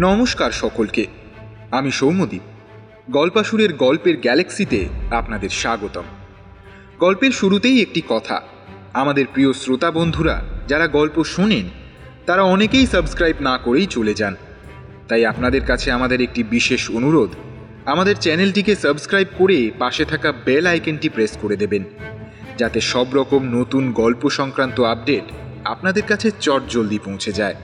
নমস্কার সকলকে। আমি সৌম্যদীপ। গল্পাসুরের গল্পের গ্যালাক্সিতে আপনাদের স্বাগতম। গল্পের শুরুতেই একটি কথা। আমাদের প্রিয় শ্রোতা বন্ধুরা, যারা গল্প শোনেন, তারা অনেকেই সাবস্ক্রাইব না করেই চলে যান। তাই আপনাদের কাছে আমাদের একটি বিশেষ অনুরোধ, আমাদের চ্যানেলটিকে সাবস্ক্রাইব করে পাশে থাকা বেল আইকনটি প্রেস করে দেবেন, যাতে সব রকম নতুন গল্প সংক্রান্ত আপডেট আপনাদের কাছে চট জলদি পৌঁছে যায়।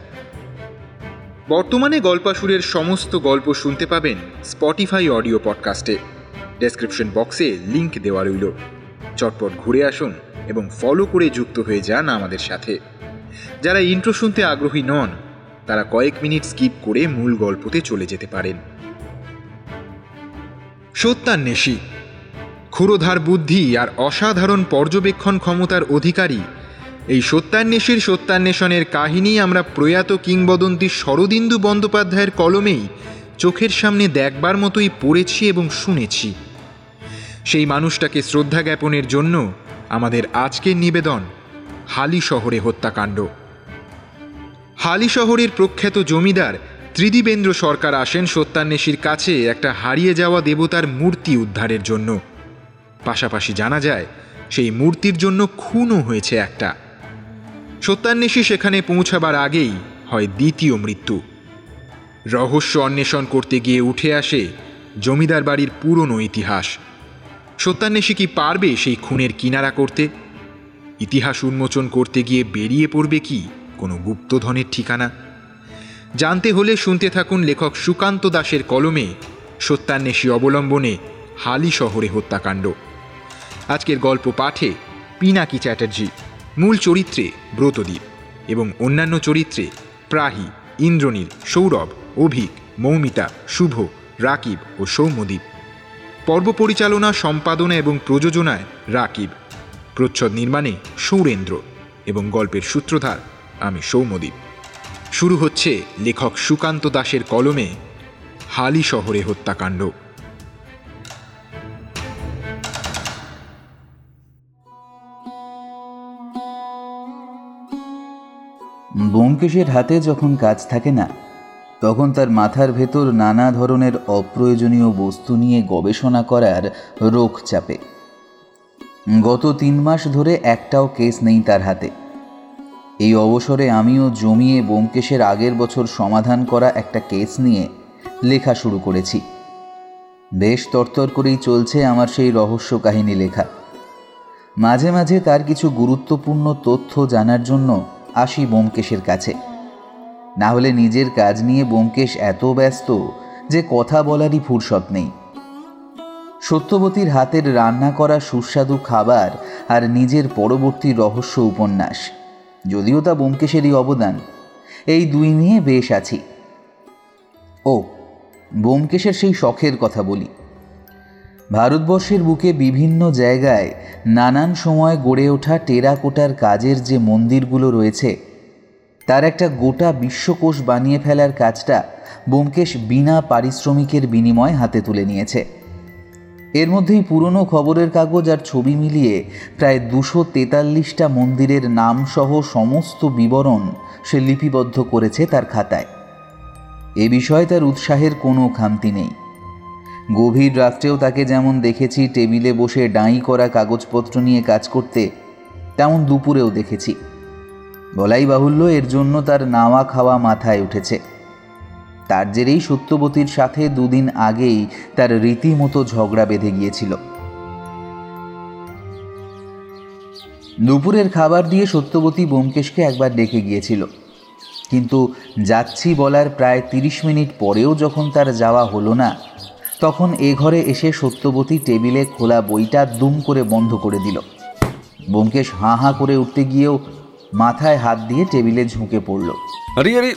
বর্তমানে গল্পাসুরের সমস্ত গল্প শুনতে পাবেন স্পটিফাই অডিও পডকাস্টে। ডেসক্রিপশন বক্সে লিংক দেওয়া রইল। চটপট ঘুরে আসুন এবং ফলো করে যুক্ত হয়ে যান আমাদের সাথে। যারা ইন্ট্রো শুনতে আগ্রহী নন, তারা কয়েক মিনিট স্কিপ করে মূল গল্পতে চলে যেতে পারেন। সত্যান্বেষী, ক্ষুরোধার বুদ্ধি আর অসাধারণ পর্যবেক্ষণ ক্ষমতার অধিকারী এই সত্যান্বেষীর সত্যান্বেষণের কাহিনী আমরা প্রয়াত কিংবদন্তি শরদিন্দু বন্দ্যোপাধ্যায়ের কলমেই চোখের সামনে দেখবার মতোই পড়েছি এবং শুনেছি। সেই মানুষটাকে শ্রদ্ধা জ্ঞাপনের জন্য আমাদের আজকের নিবেদন হালি শহরে হত্যাকাণ্ড। হালি শহরের প্রখ্যাত জমিদার ত্রিদিবেন্দ্র সরকার আসেন সত্যান্বেষীর কাছে একটা হারিয়ে যাওয়া দেবতার মূর্তি উদ্ধারের জন্য। পাশাপাশি জানা যায়, সেই মূর্তির জন্য খুনও হয়েছে একটা। সত্যান্বেষী সেখানে পৌঁছাবার আগেই হয় দ্বিতীয় মৃত্যু। রহস্য অন্বেষণ করতে গিয়ে উঠে আসে জমিদার বাড়ির পুরনো ইতিহাস। সত্যান্বেষী কি পারবে সেই খুনের কিনারা করতে? ইতিহাস উন্মোচন করতে গিয়ে বেরিয়ে পড়বে কি কোনো গুপ্তধনের ঠিকানা? জানতে হলে শুনতে থাকুন লেখক সুকান্ত দাসের কলমে সত্যান্বেষী অবলম্বনে হালি শহরে হত্যাকাণ্ড। আজকের গল্প পাঠে পিনাকি চ্যাটার্জি। মূল চরিত্রে ব্রতদ্বীপ এবং অন্যান্য চরিত্রে প্রাহি, ইন্দ্রনীল, সৌরভ, অভিক, মৌমিতা, শুভ, রাকিব ও সৌম্যদীপ। পর্ব পরিচালনা, সম্পাদনা এবং প্রযোজনায় রাকিব। প্রচ্ছদ নির্মাণে সৌরেন্দ্র এবং গল্পের সূত্রধার আমি সৌম্যদীপ। শুরু হচ্ছে লেখক সুকান্ত দাসের কলমে, হালি শহরে হত্যাকাণ্ড। ব্যোমকেশের হাতে যখন কাজ থাকে না, তখন তার মাথার ভেতর নানা ধরনের অপ্রয়োজনীয় বস্তু নিয়ে গবেষণা করার রোখ চাপে। গত তিন মাস ধরে একটাও কেস নেই তার হাতে। এই অবসরে আমিও জমিয়ে ব্যোমকেশের আগের বছর সমাধান করা একটা কেস নিয়ে লেখা শুরু করেছি। বেশ তরতর করেই চলছে আমার সেই রহস্য কাহিনী লেখা। মাঝে মাঝে তার কিছু গুরুত্বপূর্ণ তথ্য জানার জন্য আসি ব্যোমকেশের কাছে। না হলে নিজের কাজ নিয়ে ব্যোমকেশ এত ব্যস্ত যে কথা বলারই ফুরসত নেই। সত্যবতীর হাতের রান্না করা সুস্বাদু খাবার আর নিজের পরবর্তী রহস্য উপন্যাস, যদিও তা ব্যোমকেশেরই অবদান। এই দুই নিয়ে বেশ আছি। ও ব্যোমকেশের সেই শখের কথা বলি। ভারতবর্ষের বুকে বিভিন্ন জায়গায় নানান সময় গড়ে ওঠা টেরাকোটার কাজের যে মন্দিরগুলো রয়েছে, তার একটা গোটা বিশ্বকোষ বানিয়ে ফেলার কাজটা ব্যোমকেশ বিনা পারিশ্রমিকের বিনিময় হাতে তুলে নিয়েছে। এর মধ্যেই পুরনো খবরের কাগজ আর ছবি মিলিয়ে প্রায় দুশো তেতাল্লিশটা মন্দিরের নামসহ সমস্ত বিবরণ সে লিপিবদ্ধ করেছে তার খাতায়। এ বিষয়ে তার উৎসাহের কোনো খামতি নেই। গভীর রাত্রেও তাকে যেমন দেখেছি, টেবিলে বসে ডাঁই করা কাগজপত্র নিয়ে কাজ করতে, তেমন দুপুরেও দেখেছি। বলাই বাহুল্য, এর জন্য তার নাওয়া খাওয়া মাথায় উঠেছে। তার জেরেই সত্যবতীর সাথে দুদিন আগেই তার রীতিমতো ঝগড়া বেঁধে গিয়েছিল। দুপুরের খাবার দিয়ে সত্যবতী বোমকেশকে একবার ডেকে গিয়েছিল। কিন্তু যাচ্ছি বলার প্রায় তিরিশ মিনিট পরেও যখন তার যাওয়া হলো না তখন এ ঘরে এসে সত্যবতী টেবিলে খোলা বইটা দুম করে বন্ধ করে দিল। বোমকেশ হাঁ হাঁ করে উঠতে গিয়েও মাথায় হাত দিয়ে টেবিলে ঝুঁকে পড়ল। আরে আরে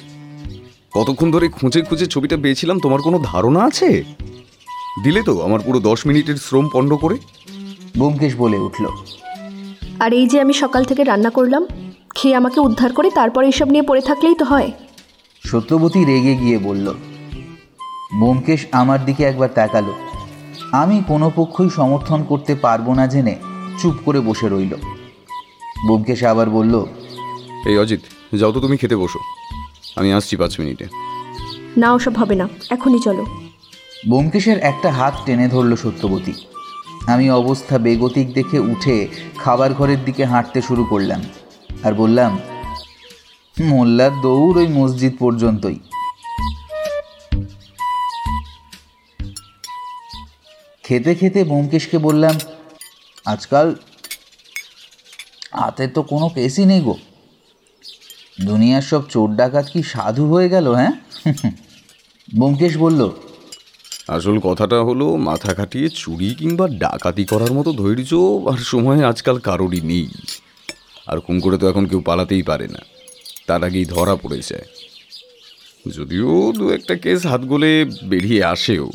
কতক্ষণ ধরে খুঁজে খুঁজে ছবিটা পেয়েছিলাম তোমার কোনো ধারণা আছে? দিলে তো আমার পুরো দশ মিনিটের শ্রম পণ্ড করে। বোমকেশ বলে উঠল। আর এই যে আমি সকাল থেকে রান্না করলাম খেয়ে আমাকে উদ্ধার করে তারপর এইসব নিয়ে পড়ে থাকলেই তো হয়। সত্যবতী রেগে গিয়ে বলল বোমকেশ আমার দিকে একবার তাকালো। আমি কোনো পক্ষই সমর্থন করতে পারব না জেনে চুপ করে বসে রইল। বোমকেশ আবার বলল এই অজিত যাও তো তুমি খেতে বসো। আমি আসছি পাঁচ মিনিটে। না ওসব হবে না এখনই চলো। ব্যোমকেশের একটা হাত টেনে ধরল সত্যবতী। আমি অবস্থা বেগতিক দেখে উঠে খাবার ঘরের দিকে হাঁটতে শুরু করলাম আর বললাম মোল্লার দৌড় ওই মসজিদ পর্যন্তই। খেতে খেতে ব্যোমকেশকে বললাম, আজকাল হাতে তো কোনো কেসই নেই গো। দুনিয়ার সব চোর ডাকাত কি সাধু হয়ে গেল হ্যাঁ? ব্যোমকেশ বলল, আসল কথাটা হলো, মাথা খাটিয়ে চুরি কিংবা ডাকাতি করার মতো ধৈর্য আর সময় আজকাল কারোরই নেই। আর খুন করে তো এখন কেউ পালাতেই পারে না। তার আগেই ধরা পড়ে যায় যদিও দু একটা কেস হাত গলে বেরিয়ে আসেও।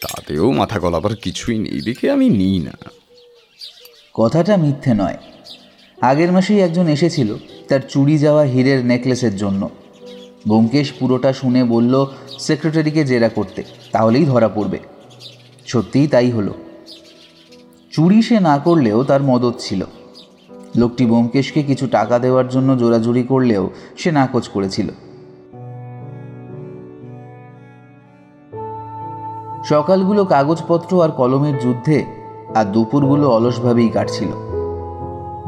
তাতেও মাথা গলাবার কিছুই নেই, দেখে আমি নিই না। কথাটা মিথ্যে নয়। আগের মাসেই একজন এসেছিল তার চুরি যাওয়া হীরের নেকলেসের জন্য। ব্যোমকেশ পুরোটা শুনে বলল, সেক্রেটারিকে জেরা করতে, তাহলেই ধরা পড়বে। সত্যিই তাই হলো। চুরি সে না করলেও তার মদত ছিল। লোকটি ব্যোমকেশকে কিছু টাকা দেওয়ার জন্য জোরাজুরি করলেও সে নাকচ করেছিল। সকালগুলো কাগজপত্র আর কলমের যুদ্ধে আর দুপুরগুলো অলসভাবেই কাটছিল।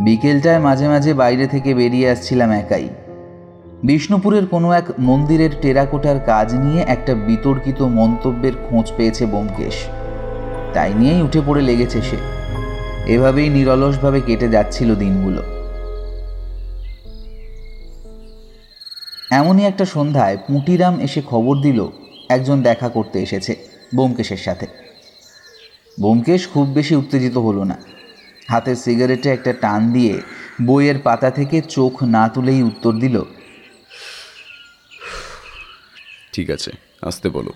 বিকেলটায় মাঝে মাঝে বাইরে থেকে বেরিয়ে আসছিলাম একাই। বিষ্ণুপুরের কোনো এক মন্দিরের টেরাকোটার কাজ নিয়ে একটা বিতর্কিত মন্তব্যের খোঁজ পেয়েছে ব্যোমকেশ। তাই নিয়েই উঠে পড়ে লেগেছে সে। এভাবেই নিরলসভাবে কেটে যাচ্ছিল দিনগুলো। এমনই একটা সন্ধ্যায় পুঁটিরাম এসে খবর দিল, একজন দেখা করতে এসেছে। ব্যোমকেশের সাথে। ব্যোমকেশ খুব বেশি উত্তেজিত হলো না। হাতের সিগারেটে একটা টান দিয়ে বইয়ের পাতা থেকে চোখ না তুলেই উত্তর দিল ঠিক আছে আসতে বলো।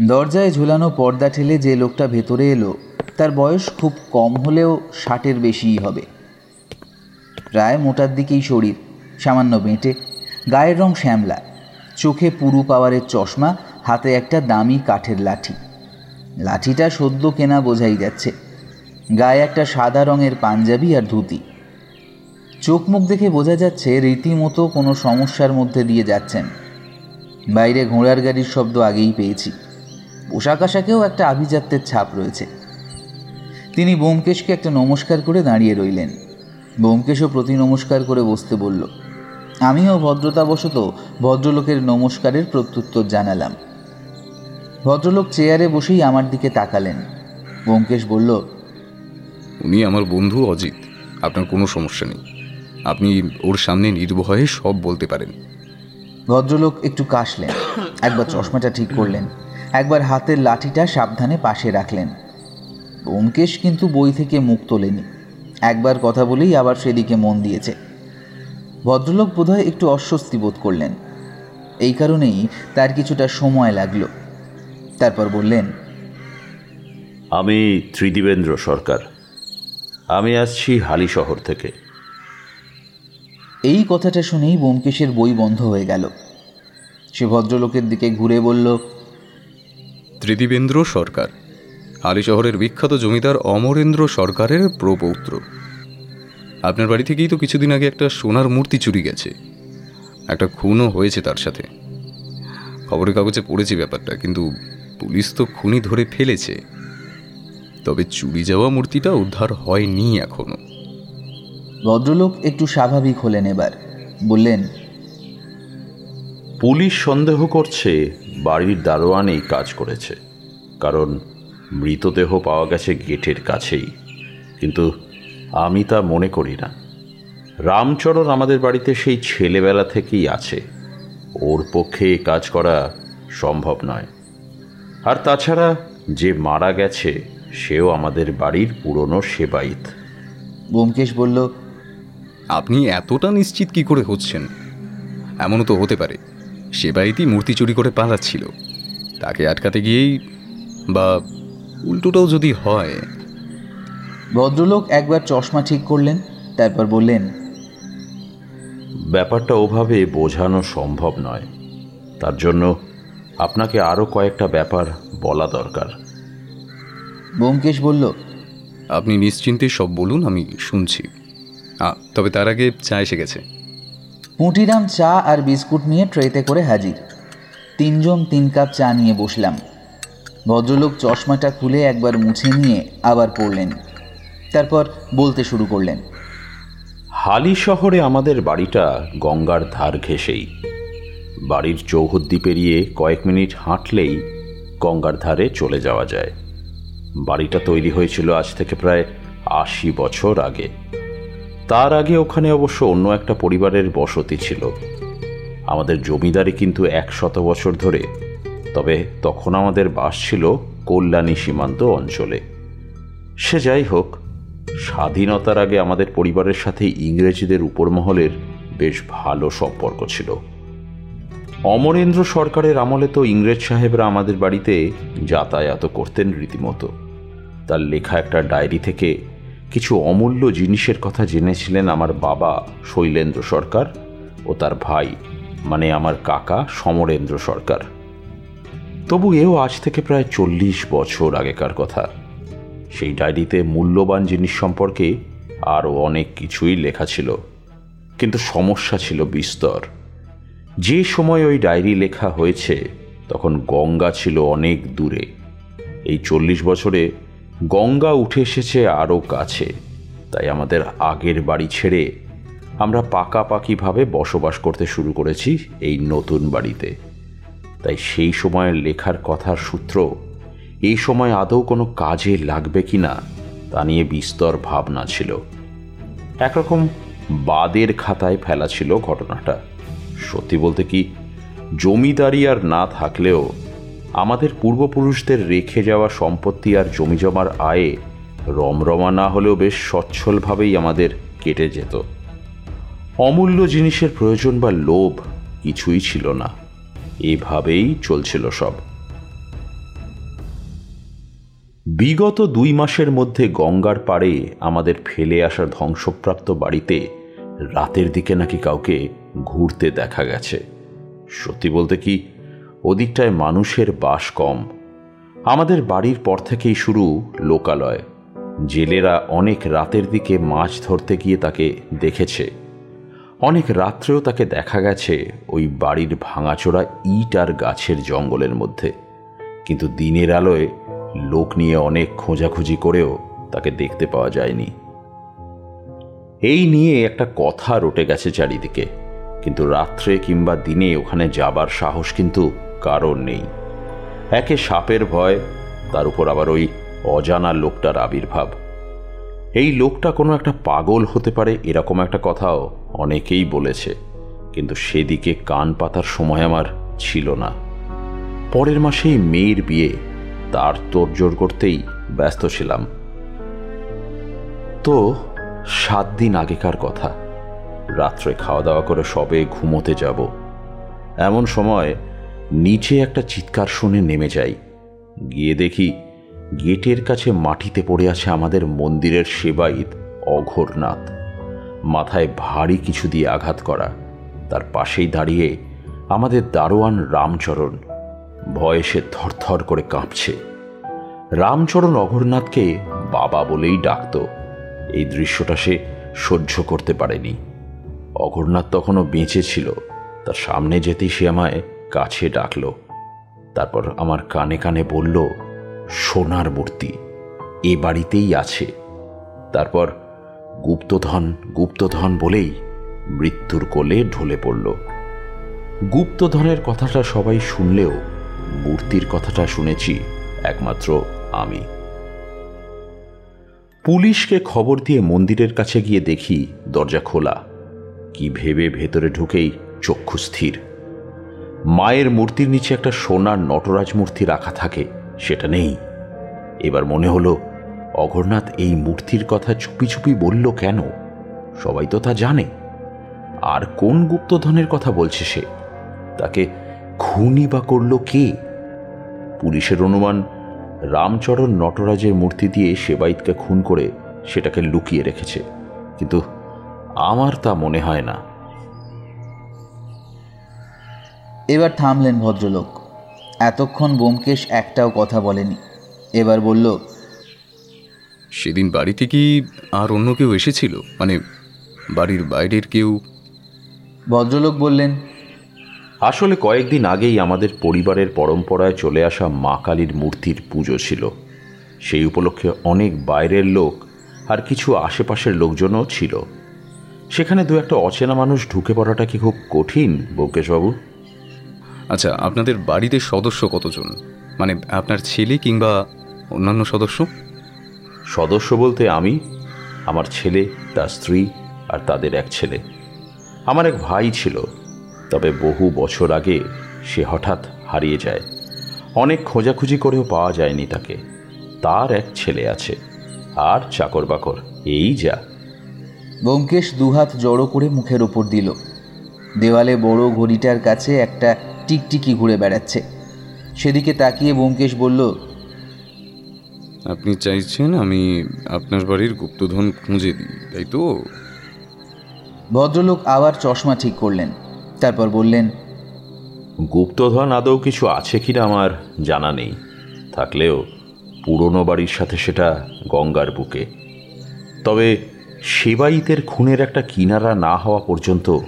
দরজায় ঝুলানো পর্দা ঠেলে যে লোকটা ভেতরে এলো তার বয়স খুব কম হলেও ষাটের বেশিই হবে। প্রায় মোটার দিকেই শরীর সামান্য বেঁটে গায়ের রং শ্যামলা চোখে পুরু পাওয়ারের চশমা হাতে একটা দামি কাঠের লাঠি। লাঠিটা সদ্য কেনা বোঝাই যাচ্ছে। গায়ে একটা সাদা রঙের পাঞ্জাবি আর ধুতি। চোখ মুখ দেখে বোঝা যাচ্ছে রীতিমতো কোনো সমস্যার মধ্যে দিয়ে যাচ্ছেন। বাইরে ঘোড়ার গাড়ির শব্দ আগেই পেয়েছি। পোশাক আশাকেও একটা আভিজাত্যের ছাপ রয়েছে। তিনি বোমকেশকে একটা নমস্কার করে দাঁড়িয়ে রইলেন। বোমকেশও প্রতি নমস্কার করে বসতে বলল, আমিও ভদ্রতাবশত ভদ্রলোকের নমস্কারের প্রত্যুত্তর জানালাম। ভদ্রলোক চেয়ারে বসেই আমার দিকে তাকালেন। বোমকেশ বলল উনি আমার বন্ধু অজিত আপনার কোনো সমস্যা নেই। আপনি ওর সামনে নির্ভয়ে সব বলতে পারেন। ভদ্রলোক একটু কাশলেন একবার চশমাটা ঠিক করলেন একবার হাতের লাঠিটা সাবধানে পাশে রাখলেন। ব্যোমকেশ কিন্তু বই থেকে মুখ তোলেনি একবার কথা বলেই আবার সেদিকে মন দিয়েছে। ভদ্রলোক বোধহয় একটু অস্বস্তি বোধ করলেন। এই কারণেই তার কিছুটা সময় লাগল। তারপর বললেন আমি ত্রিদিবেন্দ্র সরকার। আমি আসছি হালি শহর থেকে। এই কথাটা শুনেই ব্যোমকেশের বই বন্ধ হয়ে গেল। সে ভদ্রলোকের দিকে ঘুরে বলল ত্রিদিবেন্দ্র সরকার আলী শহরের বিখ্যাত জমিদার অমরেন্দ্র সরকারের প্রপৌত্র। আপনার বাড়ি থেকেই তো কিছুদিন আগে একটা সোনার মূর্তি চুরি গেছে। একটা খুনও হয়েছে তার সাথে। খবরের কাগজে পড়েছি ব্যাপারটা কিন্তু পুলিশ তো খুনি ধরে ফেলেছে। তবে চুরি যাওয়া মূর্তিটা উদ্ধার হয়নি এখনও। ভদ্রলোক একটু স্বাভাবিক হলেন এবার। বললেন পুলিশ সন্দেহ করছে বাড়ির দারোয়ান এই কাজ করেছে। কারণ মৃতদেহ পাওয়া গেছে গেটের কাছেই। কিন্তু আমি তা মনে করি না। রামচরণ আমাদের বাড়িতে সেই ছেলেবেলা থেকেই আছে। ওর পক্ষে কাজ করা সম্ভব নয়। আর তাছাড়া যে মারা গেছে সেও আমাদের বাড়ির পুরনো সেবাইত ব্যোমকেশ বলল আপনি এতটা নিশ্চিত কি করে হচ্ছেন? এমনও তো হতে পারে সেবাইতি মূর্তি চুরি করে পালাচ্ছিল। তাকে আটকাতে গিয়েই বা উল্টোটাও যদি হয়। ভদ্রলোক একবার চশমা ঠিক করলেন তারপর বললেন ব্যাপারটা ওভাবে বোঝানো সম্ভব নয়। তার জন্য আপনাকে আরও কয়েকটা ব্যাপার বলা দরকার। ব্যোমকেশ বলল আপনি নিশ্চিন্তে সব বলুন আমি শুনছি। তবে তার আগে চা এসে গেছে। পুঁটিরাম চা আর বিস্কুট নিয়ে ট্রেতে করে হাজির। তিনজন তিন কাপ চা নিয়ে বসলাম। ভদ্রলোক চশমাটা খুলে একবার মুছে নিয়ে আবার পড়লেন। তারপর বলতে শুরু করলেন হালি শহরে আমাদের বাড়িটা গঙ্গার ধার ঘেঁষেই। বাড়ির চৌহদ্দি পেরিয়ে কয়েক মিনিট হাঁটলেই গঙ্গার ধারে চলে যাওয়া যায়। বাড়িটা তৈরি হয়েছিল আজ থেকে প্রায় আশি বছর আগে। তার আগে ওখানে অবশ্য অন্য একটা পরিবারের বসতি ছিল। আমাদের জমিদারি কিন্তু এক শত বছর ধরে, তবে তখন আমাদের বাস ছিল কল্যাণী সীমান্ত অঞ্চলে। সে যাই হোক, স্বাধীনতার আগে আমাদের পরিবারের সাথে ইংরেজিদের উপরমহলের বেশ ভালো সম্পর্ক ছিল। অমরেন্দ্র সরকারের আমলে তো ইংরেজ সাহেবরা আমাদের বাড়িতে যাতায়াত করতেন রীতিমতো। তার লেখা একটা ডায়েরি থেকে কিছু অমূল্য জিনিসের কথা জেনেছিলেন আমার বাবা শৈলেন্দ্র সরকার ও তার ভাই মানে আমার কাকা সমরেন্দ্র সরকার। তবু এও আজ থেকে প্রায় চল্লিশ বছর আগেকার কথা। সেই ডায়েরিতে মূল্যবান জিনিস সম্পর্কে আরও অনেক কিছুই লেখা ছিল। কিন্তু সমস্যা ছিল বিস্তর। যে সময় ওই ডায়েরি লেখা হয়েছে, তখন গঙ্গা ছিল অনেক দূরে। এই চল্লিশ বছরে গঙ্গা উঠে এসেছে আরও কাছে। তাই আমাদের আগের বাড়ি ছেড়ে আমরা পাকাপাকিভাবে বসবাস করতে শুরু করেছি এই নতুন বাড়িতে। তাই সেই সময়ের লেখার কথার সূত্র, এই সময় আদৌ কোনো কাজে লাগবে কি না, তা নিয়ে বিস্তর ভাবনা ছিল। একরকম বাদের খাতায় ফেলা ছিল ঘটনাটা। সত্যি বলতে কি, জমিদারি আর না থাকলেও আমাদের পূর্বপুরুষদের রেখে যাওয়া সম্পত্তি আর জমিজমার আয়ে রমরমা না হলেও বেশ সচ্ছলভাবেই আমাদের কেটে যেত। অমূল্য জিনিসের প্রয়োজন বা লোভ কিছুই ছিল না। এভাবেই চলছিল সব। বিগত দুই মাসের মধ্যে গঙ্গার পাড়ে আমাদের ফেলে আসা ধ্বংসপ্রাপ্ত বাড়িতে রাতের দিকে নাকি কাউকে ঘুরতে দেখা গেছে। সত্যি বলতে কি, ওদিকটায় মানুষের বাস কম। আমাদের বাড়ির পর থেকেই শুরু লোকালয়। জেলেরা অনেক রাতের দিকে মাছ ধরতে গিয়ে তাকে দেখেছে। অনেক রাত্রেও তাকে দেখা গেছে ওই বাড়ির ভাঙাচোরা ইট আর গাছের জঙ্গলের মধ্যে। কিন্তু দিনের আলোয় লোক নিয়ে অনেক খোঁজাখুঁজি করেও তাকে দেখতে পাওয়া যায়নি। এই নিয়ে একটা কথা রটে গেছে চারিদিকে। কিন্তু রাত্রে কিংবা দিনে ওখানে যাবার সাহস কিন্তু কারণ নেই। একে সাপের ভয়, তার উপর আবার ওই অজানা লোকটার আবির্ভাব। এই লোকটা কোনো একটা পাগল হতে পারে এরকম একটা কথাও অনেকেই বলেছে, কিন্তু সেদিকে কান পাতার সময় আমার ছিল না। পরের মাসেই মেয়ের বিয়ে, তার তোড়জোড় করতেই ব্যস্ত ছিলাম। তো সাত দিন আগেকার কথা। রাত্রে খাওয়া দাওয়া করে সবে ঘুমোতে যাব। এমন সময় নিচে একটা চিৎকার শুনে নেমে যাই। গিয়ে দেখি গেটের কাছে মাটিতে পড়ে আছে আমাদের মন্দিরের সেবাইত অঘোরনাথ। মাথায় ভারী কিছু দিয়ে আঘাত করা। তার পাশেই দাঁড়িয়ে আমাদের দারোয়ান রামচরণ। ভয়ে সে থরথর করে কাঁপছে। রামচরণ অঘরনাথকে বাবা বলেই ডাকত। এই দৃশ্যটা সে সহ্য করতে পারেনি। অঘরনাথ তখনও বেঁচে ছিল। তার সামনে যেতেই সে আমায় কাছে ডাকল। তারপর আমার কানে কানে বলল, সোনার মূর্তি, এ বাড়িতেই আছে। তারপর গুপ্তধন গুপ্তধন বলেই মৃত্যুর কোলে ঢলে পড়ল। গুপ্তধনের কথাটা সবাই শুনলেও মূর্তির কথাটা শুনেছি একমাত্র আমি। পুলিশকে খবর দিয়ে মন্দিরের কাছে গিয়ে দেখি দরজা খোলা। কি ভেবে ভেতরে ঢুকেই চক্ষু স্থির। মায়ের মূর্তির নিচে একটা সোনার নটরাজ মূর্তি রাখা থাকে, সেটা নেই। এবার মনে হলো, অঘরনাথ এই মূর্তির কথা চুপি চুপি বলল কেন? সবাই তো তা জানে। আর কোন গুপ্তধনের কথা বলছে সে? তাকে খুনই বা করল কে? পুলিশের অনুমান, রামচরণ নটরাজের মূর্তি দিয়ে সেবাইতকে খুন করে সেটাকে লুকিয়ে রেখেছে। কিন্তু আমার তা মনে হয় না। এবার থামলেন ভদ্রলোক। এতক্ষণ বোমকেশ একটাও কথা বলেনি। এবার বলল সেদিন বাড়িতে কি আর অন্য কেউ এসেছিল? মানে বাড়ির বাইরের কেউ? ভদ্রলোক বললেন আসলে কয়েকদিন আগেই আমাদের পরিবারের পরম্পরায় চলে আসা মা কালীর মূর্তির পুজো ছিল। সেই উপলক্ষে অনেক বাইরের লোক আর কিছু আশেপাশের লোকজনও ছিল। সেখানে দু একটা অচেনা মানুষ ঢুকে পড়াটা কি খুব কঠিন বৌকেশবাবু আচ্ছা আপনাদের বাড়িতে সদস্য কতজন? মানে আপনার ছেলে কিংবা অন্যান্য সদস্য? সদস্য বলতে আমি আমার ছেলে তার স্ত্রী আর তাদের এক ছেলে। আমার এক ভাই ছিল তবে বহু বছর আগে সে হঠাৎ হারিয়ে যায়। অনেক খোঁজাখুঁজি করেও পাওয়া যায়নি তাকে। তার এক ছেলে আছে আর চাকর বাকর এই যা। ব্যোমকেশ দুহাত জড়ো করে মুখের ওপর দিল। দেওয়ালে বড় ঘড়িটার কাছে একটা টিকটিকি ঘুরে বেড়াচ্ছে। সেদিকে তাকিয়ে ব্যোমকেশ বলল আপনি চাইছেন আমি আপনার বাড়ির গুপ্তধন খুঁজে দিই তাই তো? ভদ্রলোক আবার চশমা ঠিক করলেন তারপর বললেন গুপ্তধন আদৌ কিছু আছে কিনা আমার জানা নেই। থাকলেও পুরনো বাড়ির সাথে সেটা গঙ্গার বুকে। তবে সেবাইতের খুনের একটা কিনারা না হওয়া পর্যন্ত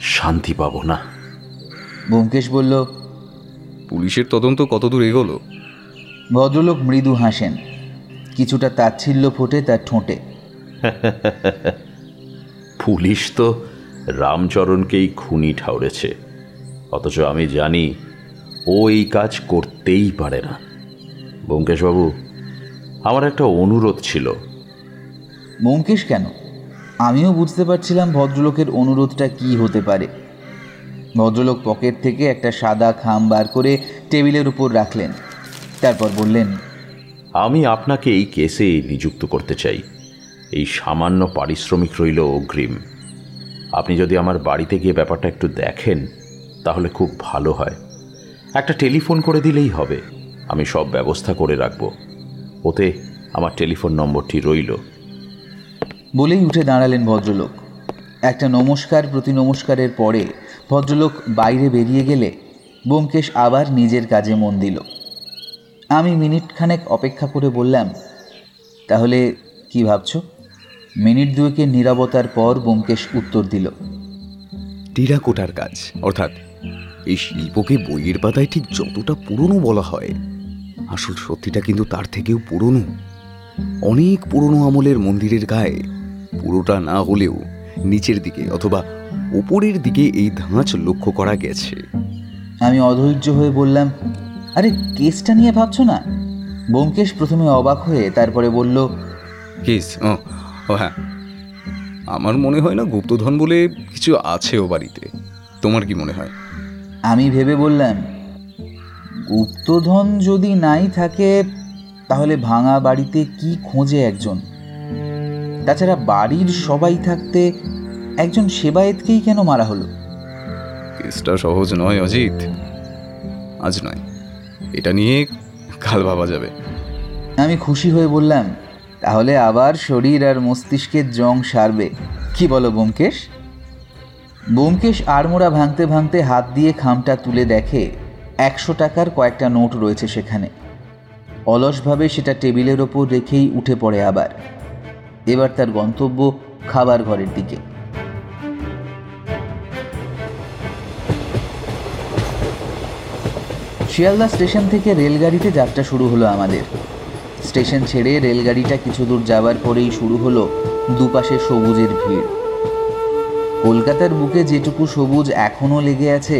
শান্তি পাবো না। ব্যোমকেশ বলল পুলিশের তদন্ত কতদূর এগোলো? ভদ্রলোক মৃদু হাসেন। কিছুটা তাচ্ছিল্য ফোটে তার ঠোঁটে। পুলিশ তো রামচরণকেই খুনি ঠাউরেছে অথচ আমি জানি ও এই কাজ করতেই পারে না। ব্যোমকেশবাবু আমার একটা অনুরোধ ছিল। ব্যোমকেশ কেন? আমিও বুঝতে পারছিলাম ভদ্রলোকের অনুরোধটা কি হতে পারে। ভদ্রলোক পকেট থেকে একটা সাদা খাম বার করে টেবিলের উপর রাখলেন। তারপর বললেন, আমি আপনাকে এই কেসে নিযুক্ত করতে চাই। এই সামান্য পারিশ্রমিক রইল অগ্রিম। আপনি যদি আমার বাড়িতে গিয়ে ব্যাপারটা একটু দেখেন, তাহলে খুব ভালো হয়। একটা টেলিফোন করে দিলেই হবে। আমি সব ব্যবস্থা করে রাখব। ওতে আমার টেলিফোন নম্বরটি রইল। বলেই উঠে দাঁড়ালেন ভদ্রলোক। একটা নমস্কার প্রতি নমস্কারের পরে ভদ্রলোক বাইরে বেরিয়ে গেলে ব্যোমকেশ আবার নিজের কাজে মন দিল। আমি মিনিটখানেক অপেক্ষা করে বললাম, তাহলে কি ভাবছ? মিনিট দুয়েকের নিরাপত্তার পর ব্যোমকেশ উত্তর দিল, টিরাকোটার কাজ। অর্থাৎ এই শিল্পকে বইয়ের পাতায় ঠিক যতটা পুরনো বলা হয়, আসল সত্যিটা কিন্তু তার থেকেও পুরনো। অনেক পুরনো আমলের মন্দিরের গায়ে পুরোটা না হলেও নিচের দিকে অথবা ওপরের দিকে এই ধাঁচ লক্ষ্য করা গেছে। আমি অধৈর্য হয়ে বললাম আরে কেসটা নিয়ে ভাবছ না? ব্যোমকেশ প্রথমে অবাক হয়ে তারপরে বলল কেস? ও ও হ্যাঁ। আমার মনে হয় না গুপ্তধন বলে কিছু আছে ও বাড়িতে। তোমার কি মনে হয়? আমি ভেবে বললাম গুপ্তধন যদি নাই থাকে তাহলে ভাঙা বাড়িতে কি খোঁজে একজন? তাছাড়া বাড়ির সবাই থাকতে একজন সেবায়েতকেই কেন মারা হলো? কেসটা সহজ নয় অজিত। আজ নয়। এটা নিয়ে কাল ভাবা যাবে। আমি খুশি হয়ে বললাম তাহলে আবার শরীর আর মস্তিষ্কের জং সারবে। কি বলো ব্যোমকেশ ব্যোমকেশ আড়মোড়া ভাঙতে ভাঙতে হাত দিয়ে খামটা তুলে দেখে একশো টাকার কয়েকটা নোট রয়েছে সেখানে। অলসভাবে সেটা টেবিলের ওপর রেখেই উঠে পড়ে আবার। এবার তার গন্তব্য খাবার ঘরের দিকে। শিয়ালদা স্টেশন থেকে রেলগাড়িতে যাত্রা শুরু হলো আমাদের। স্টেশন ছেড়ে রেলগাড়িটা কিছু দূর যাওয়ার পরেই শুরু হলো দুপাশে সবুজের ভিড়। কলকাতার বুকে যেটুকু সবুজ এখনও লেগে আছে,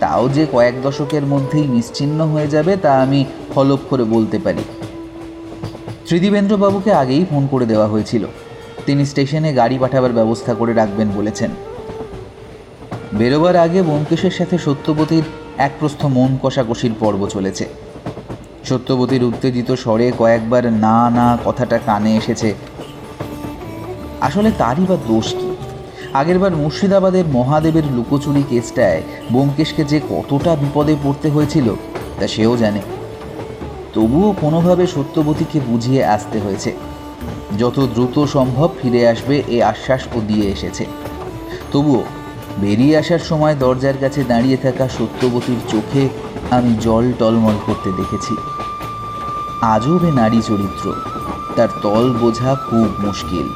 তাও যে কয়েক দশকের মধ্যেই নিশ্চিহ্ন হয়ে যাবে তা আমি ফলপ করে বলতে পারি। ত্রিদিবেন্দ্রবাবুকে আগেই ফোন করে দেওয়া হয়েছিল। তিনি স্টেশনে গাড়ি পাঠাবার ব্যবস্থা করে রাখবেন বলেছেন। বেরোবার আগে ব্যোমকেশের সাথে সত্যবতীর এক প্রস্থ মন কষাকষির পর্ব চলেছে। সত্যবতীর উত্তেজিত স্বরে কয়েকবার না না কথাটা কানে এসেছে। আসলে তারই বা দোষ কি? আগেরবার মুর্শিদাবাদের মহাদেবের লুকোচুরি কেসটায় ব্যোমকেশকে যে কতটা বিপদে পড়তে হয়েছিল, তা সেও জানে। তবুও কোনোভাবে সত্যবতীকে বুঝিয়ে আসতে হয়েছে। যত দ্রুত সম্ভব ফিরে আসবে এ আশ্বাস ও দিয়ে এসেছে। তবুও বেরিয়ে আসার সময় দরজার কাছে দাঁড়িয়ে থাকা সত্যবতীর চোখে আমি জল টলমল করতে দেখেছি। আজবে নারী চরিত্র, তার তল বোঝা খুব মুশকিল।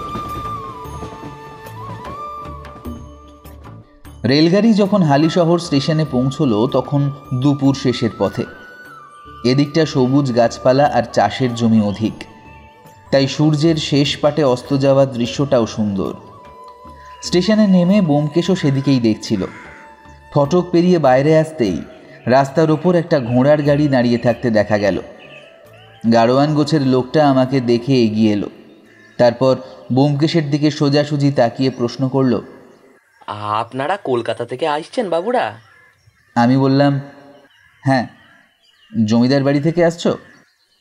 রেলগাড়ি যখন হালিশহর স্টেশনে পৌঁছলো, তখন দুপুর শেষের পথে। এদিকটা সবুজ গাছপালা আর চাষের জমি অধিক। তাই সূর্যের শেষ পাটে অস্ত যাওয়ার দৃশ্যটাও সুন্দর। স্টেশনে নেমে বোমকেশও সেদিকেই দেখছিল। ফটক পেরিয়ে বাইরে আসতেই রাস্তার ওপর একটা ঘোড়ার গাড়ি দাঁড়িয়ে থাকতে দেখা গেল। গাড়োয়ান গোছের লোকটা আমাকে দেখে এগিয়ে এলো। তারপর বোমকেশের দিকে সোজাসুজি তাকিয়ে প্রশ্ন করল আপনারা কলকাতা থেকে আসছেন বাবুরা? আমি বললাম হ্যাঁ। জমিদার বাড়ি থেকে আসছো?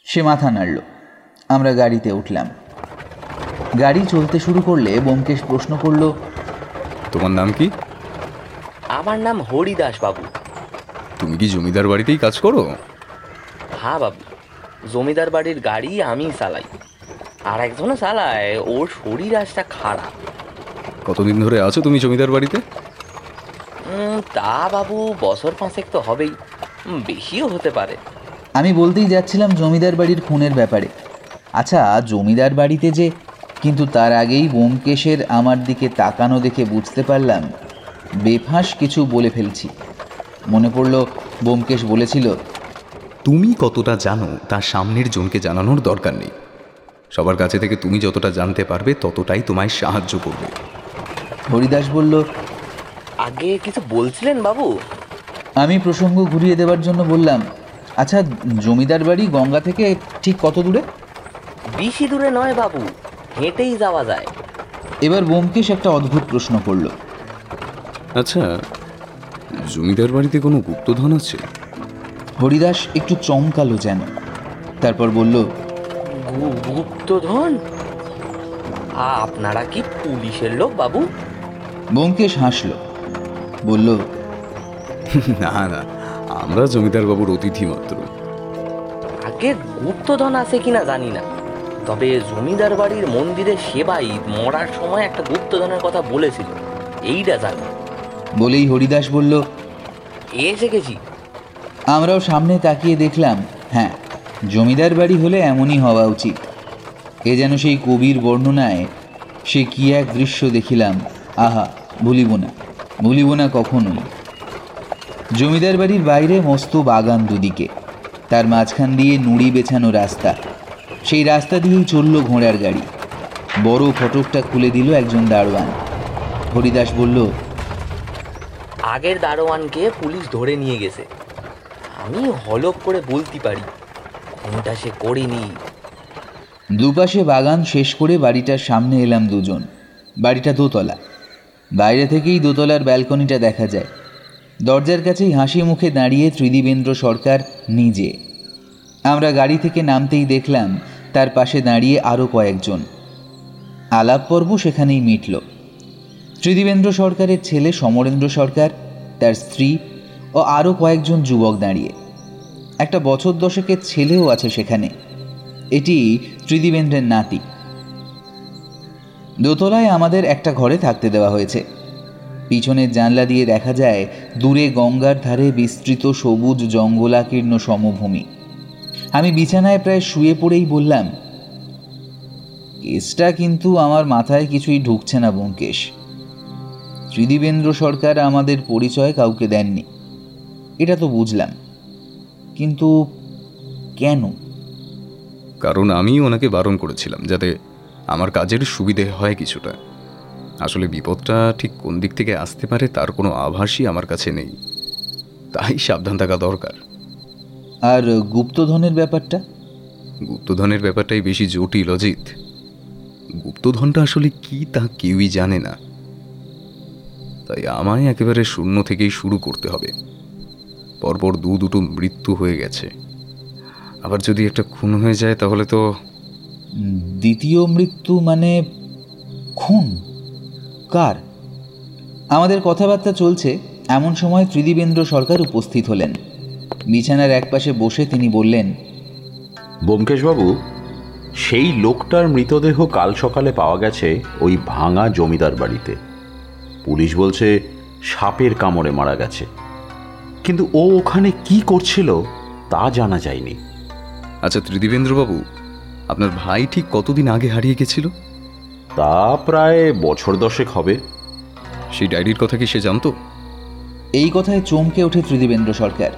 সে মাথা নাড়ল। আমরা গাড়িতে উঠলাম। গাড়ি চলতে শুরু করলে বোমকেশ প্রশ্ন করল তোমার নাম কি? আমার নাম হরিদাস বাবু। তুমি কি জমিদার বাড়িতেই কাজ করো? হ্যাঁ বাবু জমিদার বাড়ির গাড়ি আমি চালাই। আর একজনও চালায় ওর শরীর আজটা খারাপ। কতদিন ধরে আছো তুমি জমিদার বাড়িতে? তা বাবু বছর পাঁচেক তো হবেই। বেশিও হতে পারে। আমি বলতেই যাচ্ছিলাম জমিদার বাড়ির খুনের ব্যাপারে। আচ্ছা জমিদার বাড়িতে যে কিন্তু তার আগেই বোমকেশের আমার দিকে তাকানো দেখে বুঝতে পারলাম বেফাঁস কিছু বলে ফেলছি। মনে পড়ল বোমকেশ বলেছিল তুমি কতটা জানো তার সামনের জনকে জানানোর দরকার নেই। সবার কাছে থেকে তুমি যতটা জানতে পারবে ততটাই তোমায় সাহায্য করবে। হরিদাস বলল আগে কিছু বলছিলেন বাবু? আমি প্রসঙ্গ ঘুরিয়ে দেওয়ার জন্য বললাম আচ্ছা জমিদার বাড়ি গঙ্গা থেকে ঠিক কত দূরে? বেশি দূরে নয় বাবু হেঁটেই যাওয়া যায়। এবার বোমকেশ একটা অদ্ভুত প্রশ্ন করল। আচ্ছা জমিদার বাড়িতে কোনো গুপ্তধন আছে? হরিদাস একটু চমকালো যেন তারপর বলল গু- গুপ্তধন? আপনারা কি পুলিশের লোক বাবু? বোমকেশ হাসল বলল না না আমরা জমিদার বাবুর অতিথি মাত্র। আগে গুপ্তধন আছে কিনা জানি না। তবে জমিদার বাড়ির মন্দিরের সেবাই মরার সময় একটা গুপ্তধনের কথা বলেছিল। এইটা জানি। বলেই হরিদাস বলল এসে গেছি আমরাও সামনে তাকিয়ে দেখলাম হ্যাঁ জমিদার বাড়ি হলে এমনই হওয়া উচিত। এ যেন সেই কবির বর্ণনায় সে কি এক দৃশ্য দেখিলাম। আহা ভুলিব না ভুলিব না কখনোই। জমিদার বাড়ির বাইরে মস্ত বাগান দুদিকে। তার মাঝখান দিয়ে নুড়ি বেছানো রাস্তা। সেই রাস্তা দিয়েই চলল ঘোড়ার গাড়ি। বড় ফটকটা খুলে দিল একজন দারোয়ান। হরিদাস বলল আগের দারোয়ানকে পুলিশ ধরে নিয়ে গেছে। আমি হলক করে বলতে পারি কোনটা সে করেনি। দুপাশে বাগান শেষ করে বাড়িটার সামনে এলাম দুজন। বাড়িটা দোতলা। বাইরে থেকেই দোতলার ব্যালকনিটা দেখা যায়। দরজার কাছেই হাসি মুখে দাঁড়িয়ে ত্রিদিবেন্দ্র সরকার নিজে। আমরা গাড়ি থেকে নামতেই দেখলাম, তার পাশে দাঁড়িয়ে আরও কয়েকজন। আলাপ পর্ব সেখানেই মিটল। ত্রিদিবেন্দ্র সরকারের ছেলে সমরেন্দ্র সরকার, তার স্ত্রী ও আরও কয়েকজন যুবক দাঁড়িয়ে। একটা বছর দশকের ছেলেও আছে সেখানে। এটি ত্রিদিবেন্দ্রের নাতি। দোতলায় আমাদের একটা ঘরে থাকতে দেওয়া হয়েছে। পিছনের জানলা দিয়ে দেখা যায়, দূরে গঙ্গার ধারে বিস্তৃত সবুজ জঙ্গলাকীর্ণ সমভূমি। আমি বিছানায় প্রায় শুয়ে পড়েই বললাম, কেসটা কিন্তু আমার মাথায় কিছুই ঢুকছে না, ব্যোমকেশ। ত্রিদিবেন্দ্র সরকার আমাদের পরিচয় কাউকে দেননি। এটা তো বুঝলাম। কিন্তু কেন? কারণ আমি ওনাকে বারণ করেছিলাম, যাতে আমার কাজের সুবিধে হয় কিছুটা। আসলে বিপদটা ঠিক কোন দিক থেকে আসতে পারে তার কোনো আভাসই আমার কাছে নেই। তাই সাবধান থাকা দরকার। আর গুপ্তধনের ব্যাপারটা? গুপ্তধনের ব্যাপারটাই বেশি জটিল অজিত। গুপ্তধনটা আসলে কি তা কেউই জানে না। তাই আমায় একেবারে শূন্য থেকেই শুরু করতে হবে। পরপর দু দুটো মৃত্যু হয়ে গেছে। আবার যদি একটা খুন হয়ে যায় তাহলে তো দ্বিতীয় মৃত্যু মানে খুন? কার? আমাদের কথাবার্তা চলছে এমন সময় ত্রিদিবেন্দ্র সরকার উপস্থিত হলেন। বিছানার একপাশে বসে তিনি বললেন ব্যোমকেশবাবু সেই লোকটার মৃতদেহ কাল সকালে পাওয়া গেছে ওই ভাঙা জমিদার বাড়িতে। পুলিশ বলছে সাপের কামড়ে মারা গেছে। কিন্তু ও ওখানে কি করছিল তা জানা যায়নি। আচ্ছা ত্রিদিবেন্দ্রবাবু আপনার ভাই ঠিক কতদিন আগে হারিয়ে গেছিল? তা প্রায় বছর দশেক হবে। সেই ডায়েরির কথা কি সে জানতো? এই কথায় চমকে ওঠে ত্রিদিবেন্দ্র সরকার।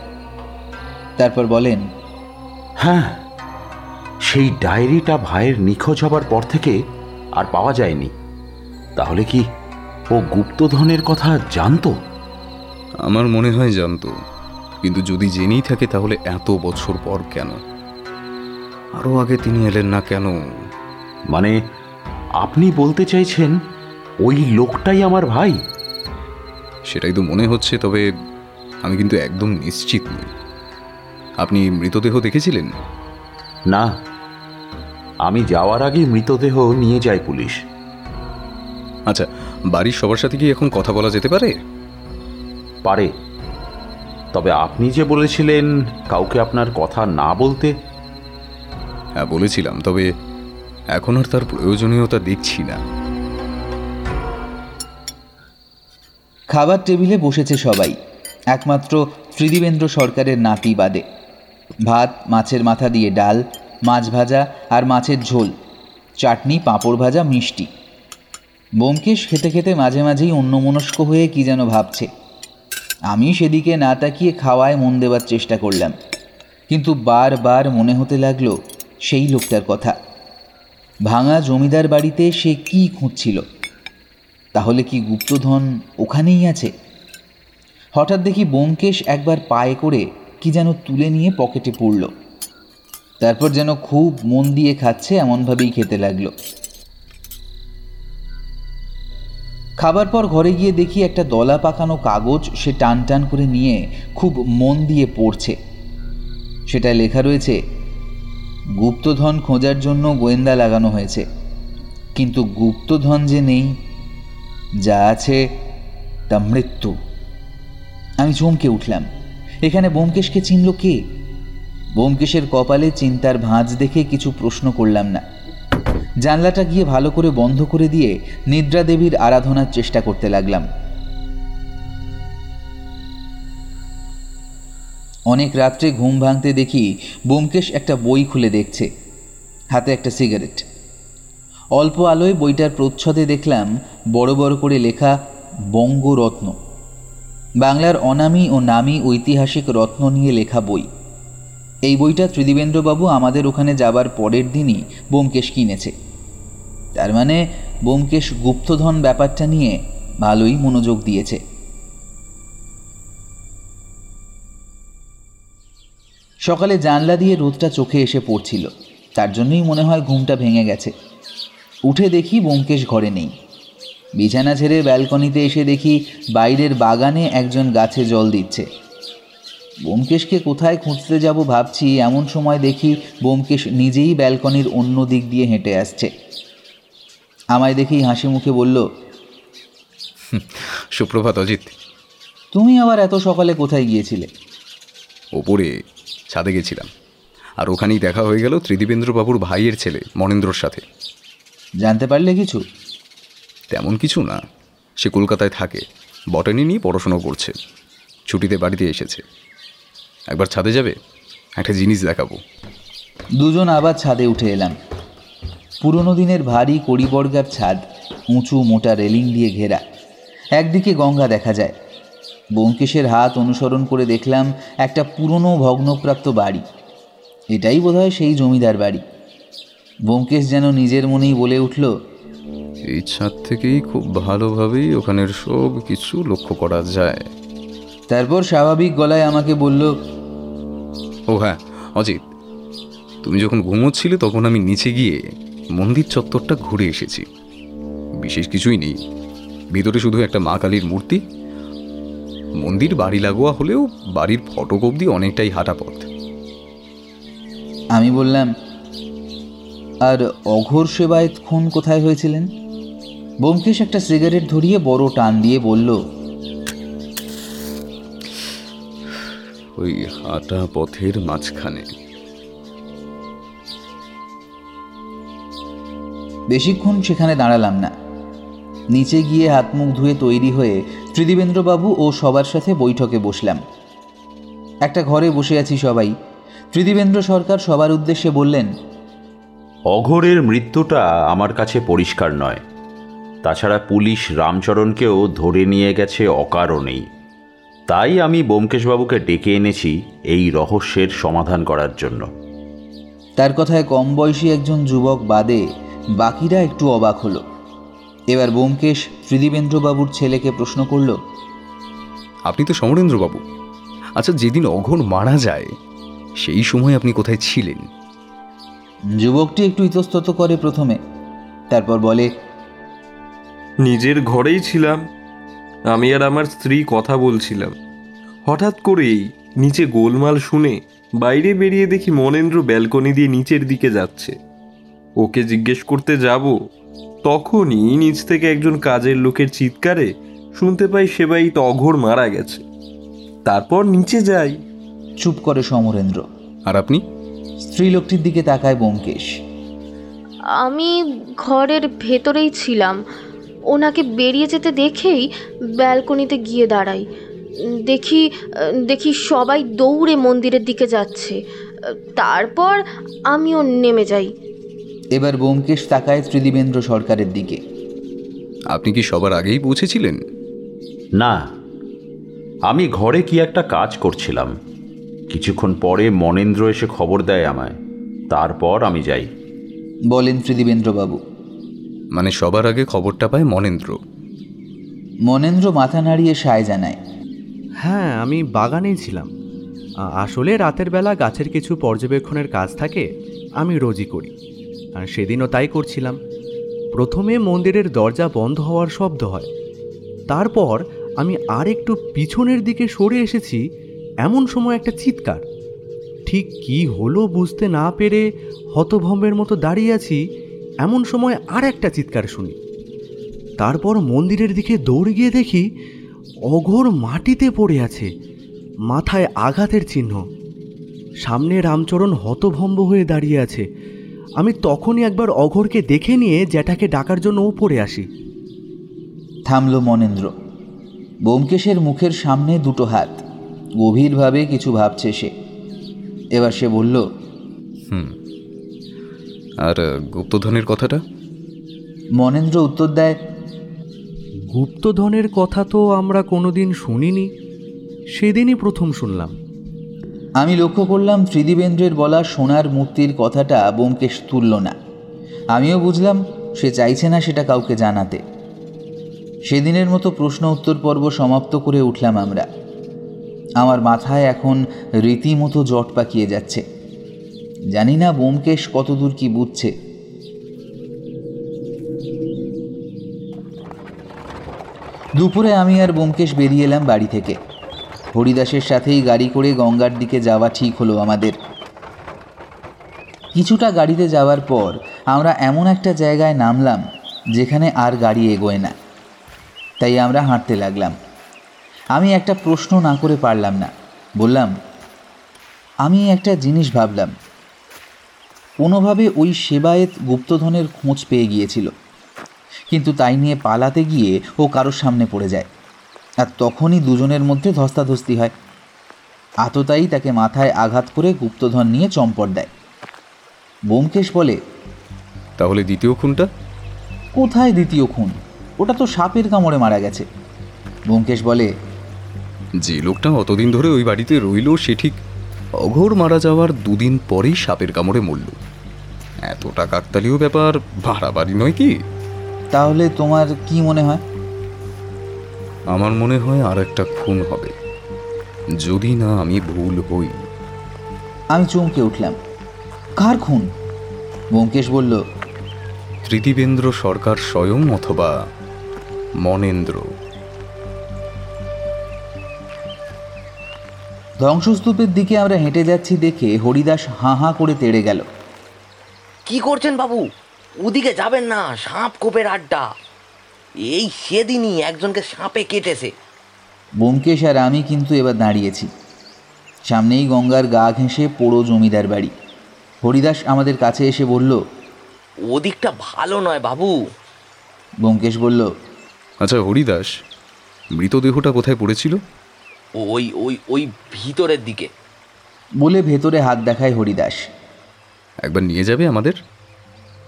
তারপর বলেন হ্যাঁ সেই ডায়েরিটা ভাইয়ের নিখোঁজ হবার পর থেকে আর পাওয়া যায়নি। তাহলে কি ও গুপ্তধনের কথা জানতো? আমার মনে হয় জানতো কিন্তু যদি জেনেই থাকে তাহলে এত বছর পর কেন? আরও আগে তিনি এলেন না কেন? মানে আপনি বলতে চাইছেন ওই লোকটাই আমার ভাই? সেটাই তো মনে হচ্ছে তবে আমি কিন্তু একদম নিশ্চিত নই। আপনি মৃতদেহ দেখেছিলেন? না। আমি যাওয়ার আগে মৃতদেহ নিয়ে যায় পুলিশ। আচ্ছা বাড়ির সবার সাথে কি এখন কথা বলা যেতে পারে? পারে। তবে আপনি যে বলেছিলেন কাউকে আপনার কথা না বলতে? হ্যাঁ বলেছিলাম তবে এখন আর তার প্রয়োজনীয়তা দেখছি না। খাবার টেবিলে বসেছে সবাই, একমাত্র ত্রিদিবেন্দ্র সরকারের নাতি বাদে। ভাত, মাছের মাথা দিয়ে ডাল, মাছ ভাজা আর মাছের ঝোল, চাটনি, পাঁপড় ভাজা, মিষ্টি। বোমকেশ খেতে খেতে মাঝে মাঝেই অন্যমনস্ক হয়ে কি যেন ভাবছে। আমি সেদিকে না তাকিয়ে খাওয়ায় মন দেওয়ার চেষ্টা করলাম, কিন্তু বারবার মনে হতে লাগল সেই লোকটার কথা। ভাঙা জমিদার বাড়িতে সে কি খুঁজছিল? তাহলে কি গুপ্তধন ওখানেই আছে? হঠাৎ দেখি বোমকেশ একবার পায়ে করে কি যেন তুলে নিয়ে পকেটে পুরল তারপর যেন খুব মন দিয়ে খাচ্ছে এমনভাবেই খেতে লাগল। খাবার পর ঘরে গিয়ে দেখি একটা দলা পাকানো কাগজ সে টান টান করে নিয়ে খুব মন দিয়ে পড়ছে। সেটায় লেখা রয়েছে গুপ্তধন খোঁজার জন্য গোয়েন্দা লাগানো হয়েছে। কিন্তু গুপ্তধন যে নেই, যা আছে, তা মৃত্যু। আমি চমকে উঠলাম। এখানে ব্যোমকেশকে চিনল কে? ব্যোমকেশের কপালে চিন্তার ভাঁজ দেখে কিছু প্রশ্ন করলাম না। জানলাটা গিয়ে ভালো করে বন্ধ করে দিয়ে নিদ্রা দেবীর আরাধনার চেষ্টা করতে লাগলাম। অনেক রাত্রে ঘুম ভাঙতে দেখি ব্যোমকেশ একটা বই খুলে দেখছে, হাতে একটা সিগারেট। অল্প আলোয় বইটার প্রচ্ছদে দেখলাম বড় বড় করে লেখা বঙ্গরত্ন। বাংলার অনামী ও নামী ঐতিহাসিক রত্ন নিয়ে লেখা বই। এই বইটা ত্রিদিবেন্দ্রবাবু আমাদের ওখানে যাবার পরের দিনই বোমকেশ কিনেছে। তার মানে বোমকেশ গুপ্তধন ব্যাপারটা নিয়ে ভালোই মনোযোগ দিয়েছে। সকালে জানলা দিয়ে রোদটা চোখে এসে পড়ছিল। তার জন্যই মনে হয় ঘুমটা ভেঙে গেছে। উঠে দেখি বোমকেশ ঘরে নেই। বিছানা ছেড়ে ব্যালকনিতে এসে দেখি বাইরের বাগানে একজন গাছে জল দিচ্ছে। বোমকেশকে কোথায় খুঁজতে যাব ভাবছি এমন সময় দেখি বোমকেশ নিজেই ব্যালকনির অন্য দিক দিয়ে হেঁটে আসছে। আমায় দেখেই হাসি মুখে বলল সুপ্রভাত অজিত। তুমি আবার এত সকালে কোথায় গিয়েছিলে? ওপরে ছাদে গেছিলাম। আর ওখানেই দেখা হয়ে গেল ত্রিদিবেন্দ্রবাবুর ভাইয়ের ছেলে মনেন্দ্রর সাথে। জানতে পারলে কিছু? তেমন কিছু না। সে কলকাতায় থাকে। বটানি নিয়ে পড়াশোনা করছে। ছুটিতে বাড়িতে এসেছে। একবার ছাদে যাবে? একটা জিনিস দেখাবো। দুজন আবার ছাদে উঠে এলাম। পুরনো দিনের ভারী কড়িবর্গার ছাদ উঁচু মোটা রেলিং দিয়ে ঘেরা। একদিকে গঙ্গা দেখা যায় ব্যোমকেশের হাত অনুসরণ করে দেখলাম একটা পুরনো ভগ্নপ্রাপ্ত বাড়ি। এটাই বোধহয় সেই জমিদার বাড়ি। ব্যোমকেশ যেন নিজের মনেই বলে উঠল এই ছাদ থেকেই খুব ভালোভাবেই ওখানের সব কিছু লক্ষ্য করা যায়। তারপর স্বাভাবিক গলায় আমাকে বলল ও হ্যাঁ অজিত তুমি যখন ঘুমোচ্ছিলে তখন আমি নিচে গিয়ে মন্দির চত্বরটা ঘুরে এসেছি। বিশেষ কিছুই নেই। ভিতরে শুধু একটা মা কালীর মূর্তি মন্দির বাড়ি লাগোয়া হলেও বাড়ির ফটক অবধি অনেকটাই হাঁটা পথ। আমি বললাম আর অঘোর সেবায়ত খুন কোথায় হয়েছিলেন? ব্যোমকেশ একটা সিগারেট ধরিয়ে বড় টান দিয়ে বলল ওই হাঁটা পথের মাঝখানে। বেশিক্ষণ সেখানে দাঁড়ালাম না। নিচে গিয়ে হাত মুখ ধুয়ে তৈরি হয়ে ত্রিদিবেন্দ্রবাবু ও সবার সাথে বৈঠকে বসলাম। একটা ঘরে বসে আছি সবাই। ত্রিদিবেন্দ্র সরকার সবার উদ্দেশ্যে বললেন অঘোরের মৃত্যুটা আমার কাছে পরিষ্কার নয়। তাছাড়া পুলিশ রামচরণকেও ধরে নিয়ে গেছে অকারণেই। তাই আমি বোমকেশবাবুকে ডেকে এনেছি এই রহস্যের সমাধান করার জন্য। তার কথায় কম বয়সী একজন যুবক বাদে বাকিরা একটু অবাক হলো। এবার বোমকেশ ত্রিদিবেন্দ্রবাবুর ছেলেকে প্রশ্ন করল আপনি তো সমরেন্দ্রবাবু। আচ্ছা যেদিন অঘোর মারা যায় সেই সময় আপনি কোথায় ছিলেন? যুবকটি একটু ইতস্তত করে প্রথমে তারপর বলে নিজের ঘরেই ছিলাম আমি আর আমার স্ত্রী কথা বলছিলাম। হঠাৎ করেই নিচে গোলমাল শুনে বাইরে বেরিয়ে দেখি মনেন্দ্র ব্যালকনি দিয়ে নিচের দিকে যাচ্ছে। ওকে জিজ্ঞেস করতে যাব তখনই নিচ থেকে একজন কাজের লোকের চিৎকারে শুনতে পাই সেবাই অঘোর মারা গেছে। তারপর নিচে যাই। চুপ করে সমরেন্দ্র। আর আপনি? স্ত্রীলোকটির দিকে তাকায় বোমকেশ আমি ঘরের ভেতরেই ছিলাম। ওনাকে বেরিয়ে যেতে দেখেই ব্যালকনিতে গিয়ে দাঁড়াই। দেখি দেখি সবাই দৌড়ে মন্দিরের দিকে যাচ্ছে। তারপর আমিও নেমে যাই। এবার বোমকেশ তাকায় ত্রিদিবেন্দ্র সরকারের দিকে। আপনি কি সবার আগেই পৌঁছেছিলেন? না। আমি ঘরে কি একটা কাজ করছিলাম। কিছুক্ষণ পরে মনেন্দ্র এসে খবর দেয় আমায়। তারপর আমি যাই। বলেন ত্রিদিবেন্দ্রবাবু। মানে সবার আগে খবরটা পায় মনেন্দ্র? মনেন্দ্র মাথা নাড়িয়ে সায় জানায়। হ্যাঁ আমি বাগানেই ছিলাম। আসলে রাতের বেলা গাছের কিছু পর্যবেক্ষণের কাজ থাকে আমি রোজই করি। আর সেদিনও তাই করছিলাম। প্রথমে মন্দিরের দরজা বন্ধ হওয়ার শব্দ হয়। তারপর আমি আর একটু পিছনের দিকে সরে এসেছি, এমন সময় একটা চিৎকার। ঠিক কি হলো বুঝতে না পেরে হতভম্বের মতো দাঁড়িয়ে আছি, এমন সময় আর একটা চিৎকার শুনি। তারপর মন্দিরের দিকে দৌড়ে গিয়ে দেখি অঘোর মাটিতে পড়ে আছে, মাথায় আঘাতের চিহ্ন। সামনে রামচরণ হতভম্ব হয়ে দাঁড়িয়ে আছে আমি তখনই একবার অঘোরকে দেখে নিয়ে জ্যাঠাকে ডাকার জন্য উপরে আসি। থামল মনেন্দ্র। বোমকেশের মুখের সামনে দুটো হাত। গভীরভাবে কিছু ভাবছে সে। এবার সে বলল হুম। আর গুপ্তধনের কথাটা? মনেন্দ্র উত্তর দেয় গুপ্তধনের কথা তো আমরা কোনোদিন শুনিনি। সেদিনই প্রথম শুনলাম। আমি লক্ষ্য করলাম ত্রিদিবেন্দ্রের বলা সোনার মূর্তির কথাটা বোমকেশ তুলল না। আমিও বুঝলাম, সে চাইছে না সেটা কাউকে জানাতে। সেদিনের মতো প্রশ্ন উত্তর পর্ব সমাপ্ত করে উঠলাম আমরা। আমার মাথায় এখন রীতিমতো জট পাকিয়ে যাচ্ছে। জানি না বোমকেশ কতদূর কি বুঝছে। দুপুরে আমি আর বোমকেশ বেরিয়ে এলাম বাড়ি থেকে। হরিদাসের সাথেই গাড়ি করে গঙ্গার দিকে যাওয়া ঠিক হলো আমাদের। কিছুটা গাড়িতে যাওয়ার পর আমরা এমন একটা জায়গায় নামলাম, যেখানে আর গাড়ি এগোয় না। তাই আমরা হাঁটতে লাগলাম। আমি একটা প্রশ্ন না করে পারলাম না। বললাম, আমি একটা জিনিস ভাবলাম। কোনোভাবে ওই সেবায়েত গুপ্তধনের খোঁজ পেয়ে গিয়েছিল। কিন্তু তাই নিয়ে পালাতে গিয়ে ও কারোর সামনে পড়ে যায়। আর তখনই দুজনের মধ্যে ধস্তাধস্তি হয়। আততায়ী তাকে মাথায় আঘাত করে গুপ্তধন নিয়ে চম্পট দেয়। বোমকেশ বলে তাহলে দ্বিতীয় খুনটা? কোথায় দ্বিতীয় খুন? ওটা তো সাপের কামড়ে মারা গেছে। ব্যোমকেশ বলে যে লোকটা অতদিন ধরে ওই বাড়িতে রইল সে ঠিক অঘোর মারা যাওয়ার দুদিন পরেই সাপের কামড়ে মরল। এতটা কাকতালীয় ব্যাপার বাড়াবাড়ি নয় কি? তাহলে তোমার কি মনে হয়? আমার মনে হয় আর একটা খুন হবে। যদি না আমি ভুল হই। আমি চমকে উঠলাম। কার খুন? ব্যোমকেশ বলল ত্রিদিবেন্দ্র সরকার স্বয়ং অথবা মনেন্দ্র। ধ্বংসস্তূপের দিকে আমরা হেঁটে যাচ্ছি দেখে হরিদাস হাঁ হাঁ করে তেড়ে গেল। কি করছেন বাবু? ওদিকে যাবেন না সাপ কোপের আড্ডা। এই সেদিনই একজনকে সাপে কেটেছে। ব্যোমকেশ আর আমি কিন্তু এবার দাঁড়িয়েছি। সামনেই গঙ্গার গা ঘেঁষে পোড়ো জমিদার বাড়ি। হরিদাস আমাদের কাছে এসে বলল ওদিকটা ভালো নয় বাবু। ব্যোমকেশ বলল আচ্ছা হরিদাস মৃতদেহটা কোথায় পড়েছিল? ওই ওই ওই ভিতরের দিকে। বলে ভেতরে হাত দেখায় হরিদাস। একবার নিয়ে যাবে আমাদের?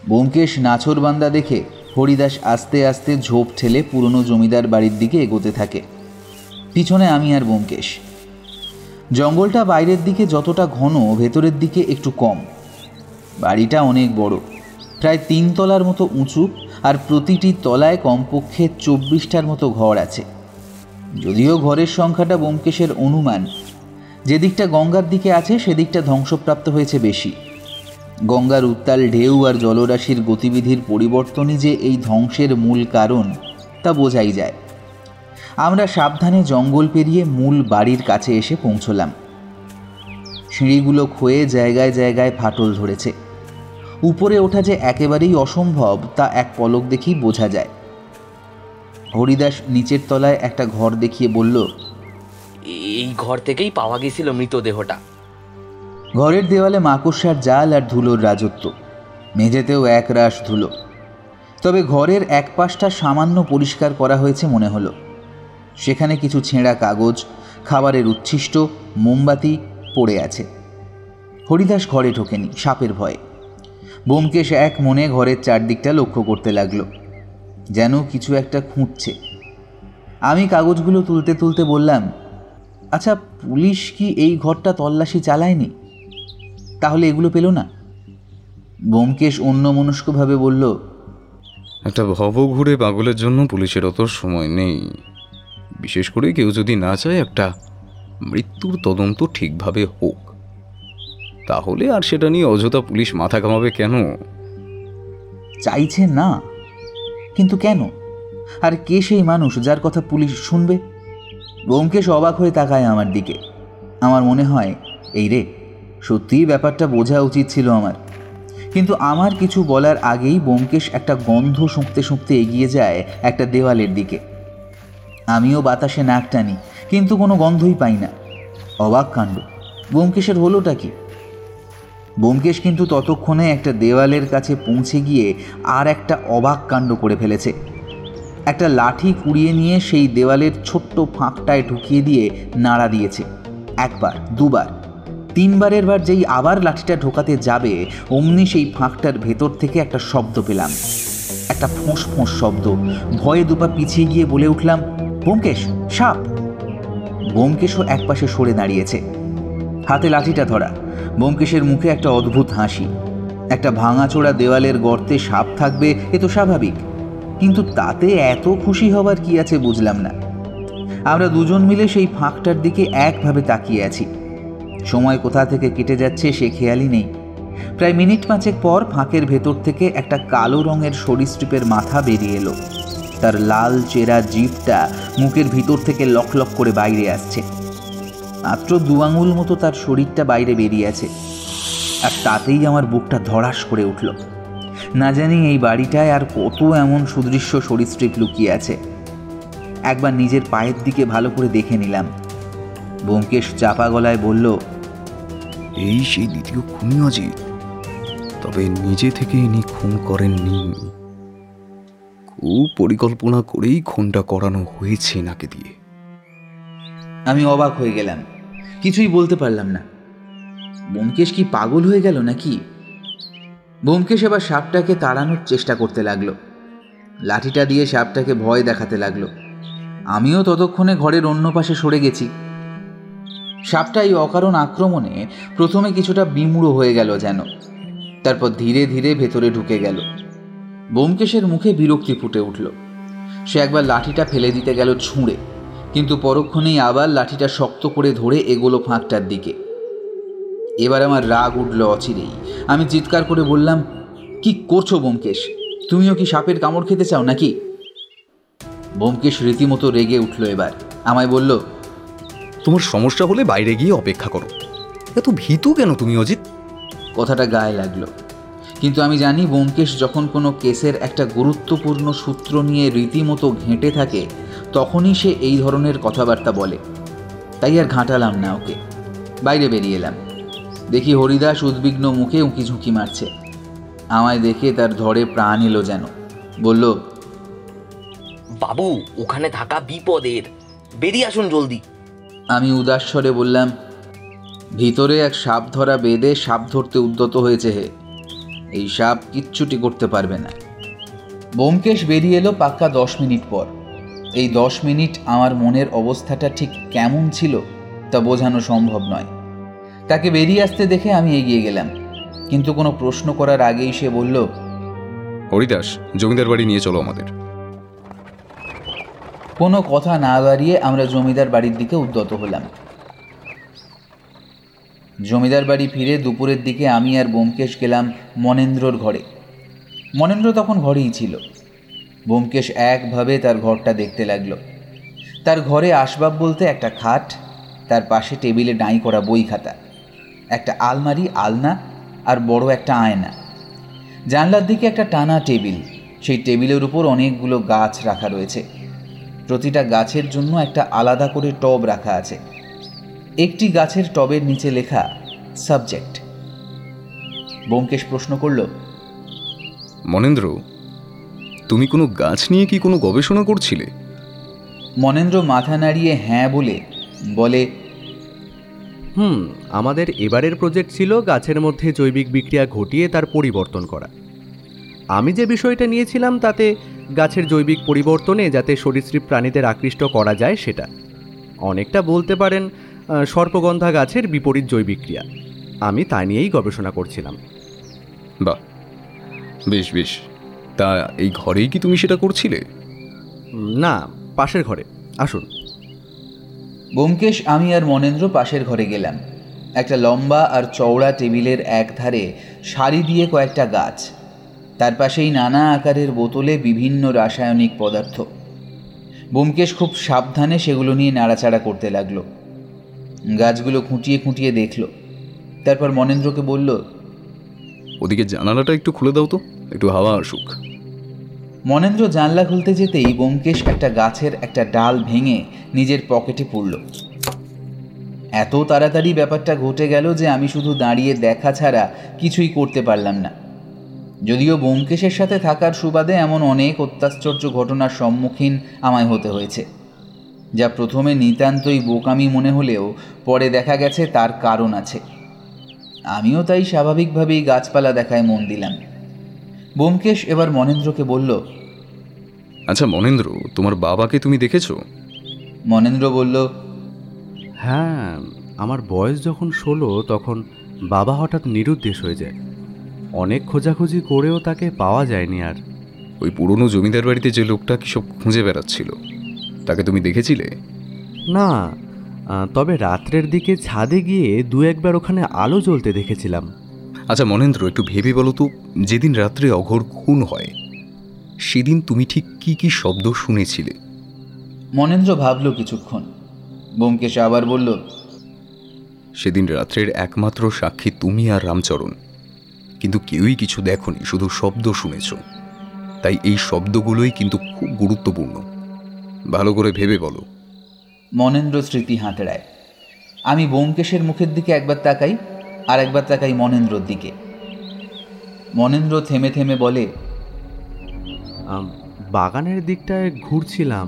ব্যোমকেশ নাছরবান্দা দেখে হরিদাস আস্তে আস্তে ঝোপ ঠেলে পুরনো জমিদার বাড়ির দিকে এগোতে থাকে। পিছনে আমি আর ব্যোমকেশ জঙ্গলটা বাইরের দিকে যতটা ঘন, ভেতরের দিকে একটু কম। বাড়িটা অনেক বড়। প্রায় তিন তলার মতো উঁচু আর প্রতিটি তলায় কমপক্ষে চব্বিশটার মতো ঘর আছে। যদিও ঘরের সংখ্যাটা ব্যোমকেশের অনুমান। যেদিকটা গঙ্গার দিকে আছে, সেদিকটা ধ্বংসপ্রাপ্ত হয়েছে বেশি। গঙ্গার উত্তাল ঢেউ আর জলরাশির গতিবিধির পরিবর্তনই যে এই ধ্বংসের মূল কারণ, তা বোঝাই যায়। আমরা সাবধানে জঙ্গল পেরিয়ে মূল বাড়ির কাছে এসে পৌঁছলাম। সিঁড়িগুলো ক্ষয়ে জায়গায় জায়গায় ফাটল ধরেছে। উপরে ওঠা যে একেবারেই অসম্ভব, তা এক পলক দেখেই বোঝা যায়। হরিদাস নিচের তলায় একটা ঘর দেখিয়ে বলল, এই ঘর থেকেই পাওয়া গেছিল মৃতদেহটা। ঘরের দেওয়ালে মাকড়সার জাল আর ধুলোর রাজত্ব। মেঝেতেও এক রাশ ধুলো। তবে ঘরের এক পাশটা সামান্য পরিষ্কার করা হয়েছে মনে হলো। সেখানে কিছু ছেঁড়া কাগজ, খাবারের উচ্ছিষ্ট, মোমবাতি পড়ে আছে। হরিদাস ঘরে ঢোকেনি, সাপের ভয়ে। বোমকেশ এক মনে ঘরের চারদিকটা লক্ষ্য করতে লাগল। যেন কিছু একটা খুঁটছে। আমি কাগজগুলো তুলতে তুলতে বললাম আচ্ছা পুলিশ কি এই ঘরটা তল্লাশি চালায়নি? তাহলে এগুলো পেল না? বোমকেশ অন্য মনস্কভাবে বলল একটা ভব ঘুরে পাগলের জন্য পুলিশের অত সময় নেই। বিশেষ করে কেউ যদি না চায় একটা মৃত্যুর তদন্ত ঠিকভাবে হোক। তাহলে আর সেটা নিয়ে অযথা পুলিশ মাথা কামাবে কেন? চাইছে না। কিন্তু কেন? আর কে সেই মানুষ যার কথা পুলিশ শুনবে? ব্যোমকেশ অবাক হয়ে তাকায় আমার দিকে। আমার মনে হয় এই রে সত্যিই ব্যাপারটা বোঝা উচিত ছিল আমার। কিন্তু আমার কিছু বলার আগেই ব্যোমকেশ একটা গন্ধ শুঁকতে শুঁকতে এগিয়ে যায় একটা দেওয়ালের দিকে। আমিও বাতাসে নাক টানি, কিন্তু কোনো গন্ধই পাই না। অবাক কাণ্ড। ব্যোমকেশের হলোটা কি? ব্যোমকেশ কিন্তু ততক্ষণে একটা দেওয়ালের কাছে পৌঁছে গিয়ে আর একটা অবাক কাণ্ড করে ফেলেছে। একটা লাঠি কুড়িয়ে নিয়ে সেই দেওয়ালের ছোট্ট ফাঁকটায় ঢুকিয়ে দিয়ে নাড়া দিয়েছে। একবার, দুবার তিনবারের বার যেই আবার লাঠিটা ঢোকাতে যাবে, অমনি সেই ফাঁকটার ভেতর থেকে একটা শব্দ পেলাম। একটা ফোঁস ফোঁস শব্দ। ভয়ে দুপা পিছিয়ে গিয়ে বলে উঠলাম ব্যোমকেশ সাপ! ব্যোমকেশও একপাশে সরে দাঁড়িয়েছে। হাতে লাঠিটা ধরা। ব্যোমকেশের মুখে একটা অদ্ভুত হাসি। একটা ভাঙাচোরা দেওয়ালের গর্তে সাপ থাকবে, এ তো স্বাভাবিক। কিন্তু তাতে এত খুশি হবার কি আছে বুঝলাম না। আমরা দুজন মিলে সেই ফাঁকটার দিকে একভাবে তাকিয়ে আছি। সময় কোথা থেকে কেটে যাচ্ছে সে খেয়ালই নেই। প্রায় মিনিট পাঁচেক পর ফাঁকের ভেতর থেকে একটা কালো রঙের সরীসৃপের মাথা বেরিয়ে এলো। তার লাল চেরা জিভটা মুখের ভিতর থেকে লক লক করে বাইরে আসছে। মাত্র দু আঙুল মতো তার শরীরটা বাইরে বেরিয়ে আছে। আর তাতেই আমার বুকটা ধড়াস করে উঠল। না জানি এই বাড়িটায় আর কত এমন সুদৃশ্য সরীসৃপ লুকিয়ে আছে। একবার নিজের পায়ের দিকে ভালো করে দেখে নিলাম। ব্যোমকেশ চাপা গলায় বলল এই সেই দ্বিতীয় খুনি অজিত। তবে নিজে থেকে ইনি খুন করেননি। খুব পরিকল্পনা করেই খুনটা করানো হয়েছে নাকে দিয়ে। আমি অবাক হয়ে গেলাম। কিছুই বলতে পারলাম না। ব্যোমকেশ কি পাগল হয়ে গেল নাকি? ব্যোমকেশ এবার সাপটাকে তাড়ানোর চেষ্টা করতে লাগল। লাঠিটা দিয়ে সাপটাকে ভয় দেখাতে লাগল। আমিও ততক্ষণে ঘরের অন্য পাশে সরে গেছি। সাপটা এই অকারণ আক্রমণে প্রথমে কিছুটা বিমূঢ় হয়ে গেল যেন। তারপর ধীরে ধীরে ভেতরে ঢুকে গেল। ব্যোমকেশের মুখে বিরক্তি ফুটে উঠল। সে একবার লাঠিটা ফেলে দিতে গেল ছুঁড়ে, কিন্তু পরক্ষণেই আবার লাঠিটা শক্ত করে ধরে এগোলো ফাঁকটার দিকে। এবার আমার রাগ উঠল অচিরেই। আমি চিৎকার করে বললাম, কি করছ ব্যোমকেশ? তুমিও কি সাপের কামড় খেতে চাও নাকি? ব্যোমকেশ রীতিমতো রেগে উঠল এবার। আমায় বলল তোমার সমস্যা হলে বাইরে গিয়ে অপেক্ষা করো। এত ভীতু কেন তুমি অজিত? কথাটা গায়ে লাগল। কিন্তু আমি জানি ব্যোমকেশ যখন কোনো কেসের একটা গুরুত্বপূর্ণ সূত্র নিয়ে রীতিমতো ঘেঁটে থাকে তখনই সে এই ধরনের কথাবার্তা বলে। তাই আর ঘাঁটালাম না ওকে। বাইরে বেরিয়ে এলাম। দেখি হরিদাস উদ্বিগ্ন মুখে উঁকি ঝুঁকি মারছে। আমায় দেখে তার ধরে প্রাণ এলো যেন। বলল বাবু ওখানে থাকা বিপদের। বেরিয়ে আসুন জলদি। আমি উদাস স্বরে বললাম, ভিতরে এক সাপ ধরা বেদে সাপ ধরতে উদ্যত হয়েছে হে। এই সাপ কিচ্ছুটি করতে পারবে না। বোমকেশ বেরিয়ে এলো পাক্কা দশ মিনিট পর। এই দশ মিনিট আমার মনের অবস্থাটা ঠিক কেমন ছিল তা বোঝানো সম্ভব নয়। তাকে বেরিয়ে আসতে দেখে আমি এগিয়ে গেলাম। কিন্তু কোনো প্রশ্ন করার আগেই সে বলল, হরিদাস, জমিদার বাড়ি নিয়ে চলো আমাদের। কোনো কথা না বাড়িয়ে আমরা জমিদার বাড়ির দিকে উদ্যত হলাম। জমিদার বাড়ি ফিরে দুপুরের দিকে আমি আর বোমকেশ গেলাম মনেন্দ্রর ঘরে। মনেন্দ্র তখন ঘরেই ছিল। বোমকেশ একভাবে তার ঘরটা দেখতে লাগল। তার ঘরে আসবাব বলতে একটা খাট, তার পাশে টেবিলে ডাঁই করা বই খাতা, একটা আলমারি, আলনা আর বড় একটা আয়না। জানলার দিকে একটা টানা টেবিল, সেই টেবিলের উপর অনেকগুলো গাছ রাখা রয়েছে। প্রতিটা গাছের জন্য একটা আলাদা করে টব রাখা আছে। একটি গাছের টবের নিচে লেখা সাবজেক্ট। বোমকেশ প্রশ্ন করল মনেন্দ্র তুমি কোনো গাছ নিয়ে কি কোনো গবেষণা করছিলে? মনেন্দ্র মাথা নাড়িয়ে হ্যাঁ বলে বলে হুম আমাদের এবারের প্রজেক্ট ছিল গাছের মধ্যে জৈবিক বিক্রিয়া ঘটিয়ে তার পরিবর্তন করা। আমি যে বিষয়টা নিয়েছিলাম তাতে গাছের জৈবিক পরিবর্তনে যাতে সরীসৃপ প্রাণীদের আকৃষ্ট করা যায় সেটা। অনেকটা বলতে পারেন সর্পগন্ধা গাছের বিপরীত জৈবিক ক্রিয়া। আমি তা নিয়েই গবেষণা করছিলাম। বাহ। বেশ বেশ। তা এই ঘরেই কি তুমি সেটা করছিলে? না পাশের ঘরে। আসুন। বোমকেশ আমি আর মনেন্দ্র পাশের ঘরে গেলাম। একটা লম্বা আর চওড়া টেবিলের এক ধারে সারি দিয়ে কয়েকটা গাছ। তার পাশেই নানা আকারের বোতলে বিভিন্ন রাসায়নিক পদার্থ। বোমকেশ খুব সাবধানে সেগুলো নিয়ে নাড়াচাড়া করতে লাগল। গাছগুলো খুঁটিয়ে খুঁটিয়ে দেখল। তারপর মনেন্দ্রকে বলল ওদিকে জানালাটা একটু খুলে দাও তো একটু হাওয়া আসুক। মনেন্দ্র জানলা খুলতে যেতেই বোমকেশ একটা গাছের একটা ডাল ভেঙে নিজের পকেটে পুরল এত তাড়াতাড়ি ব্যাপারটা ঘটে গেল যে আমি শুধু দাঁড়িয়ে দেখা ছাড়া কিছুই করতে পারলাম না। যদিও বোমকেশের সাথে থাকার সুবাদে এমন অনেক অত্যাশ্চর্য ঘটনার সম্মুখীন আমায় হতে হয়েছে যা প্রথমে নিতান্তই বোকামি মনে হলেও পরে দেখা গেছে তার কারণ আছে। আমিও তাই স্বাভাবিকভাবেই গাছপালা দেখায় মন দিলাম। বোমকেশ এবার মনেন্দ্রকে বলল আচ্ছা মনেন্দ্র তোমার বাবাকে তুমি দেখেছ? মনেন্দ্র বলল হ্যাঁ আমার বয়স যখন ষোলো তখন বাবা হঠাৎ নিরুদ্দেশ হয়ে যায়। অনেক খোঁজাখুঁজি করেও তাকে পাওয়া যায়নি আর। ওই পুরনো জমিদার বাড়িতে যে লোকটা কি সব খুঁজে বেড়াচ্ছিল তাকে তুমি দেখেছিলে? না তবে রাত্রের দিকে ছাদে গিয়ে দু একবার ওখানে আলো জ্বলতে দেখেছিলাম। আচ্ছা মনেন্দ্র একটু ভেবে বলো তো যেদিন রাত্রে অঘোর খুন হয় সেদিন তুমি ঠিক কি কি শব্দ শুনেছিলে? মনেন্দ্র ভাবল কিছুক্ষণ। বোমকেশ আবার বলল সেদিন রাত্রের একমাত্র সাক্ষী তুমি আর রামচরণ। কিন্তু কেউই কিছু দেখনি শুধু শব্দ শুনেছ। তাই এই শব্দগুলোই কিন্তু খুব গুরুত্বপূর্ণ। ভালো করে ভেবে বলো। মনেন্দ্র স্মৃতি হাতড়ায় আমি বোমকেশের মুখের দিকে একবার তাকাই আর একবার তাকাই মনেন্দ্রর দিকে। মনেন্দ্র থেমে থেমে বলে বাগানের দিকটায় ঘুরছিলাম।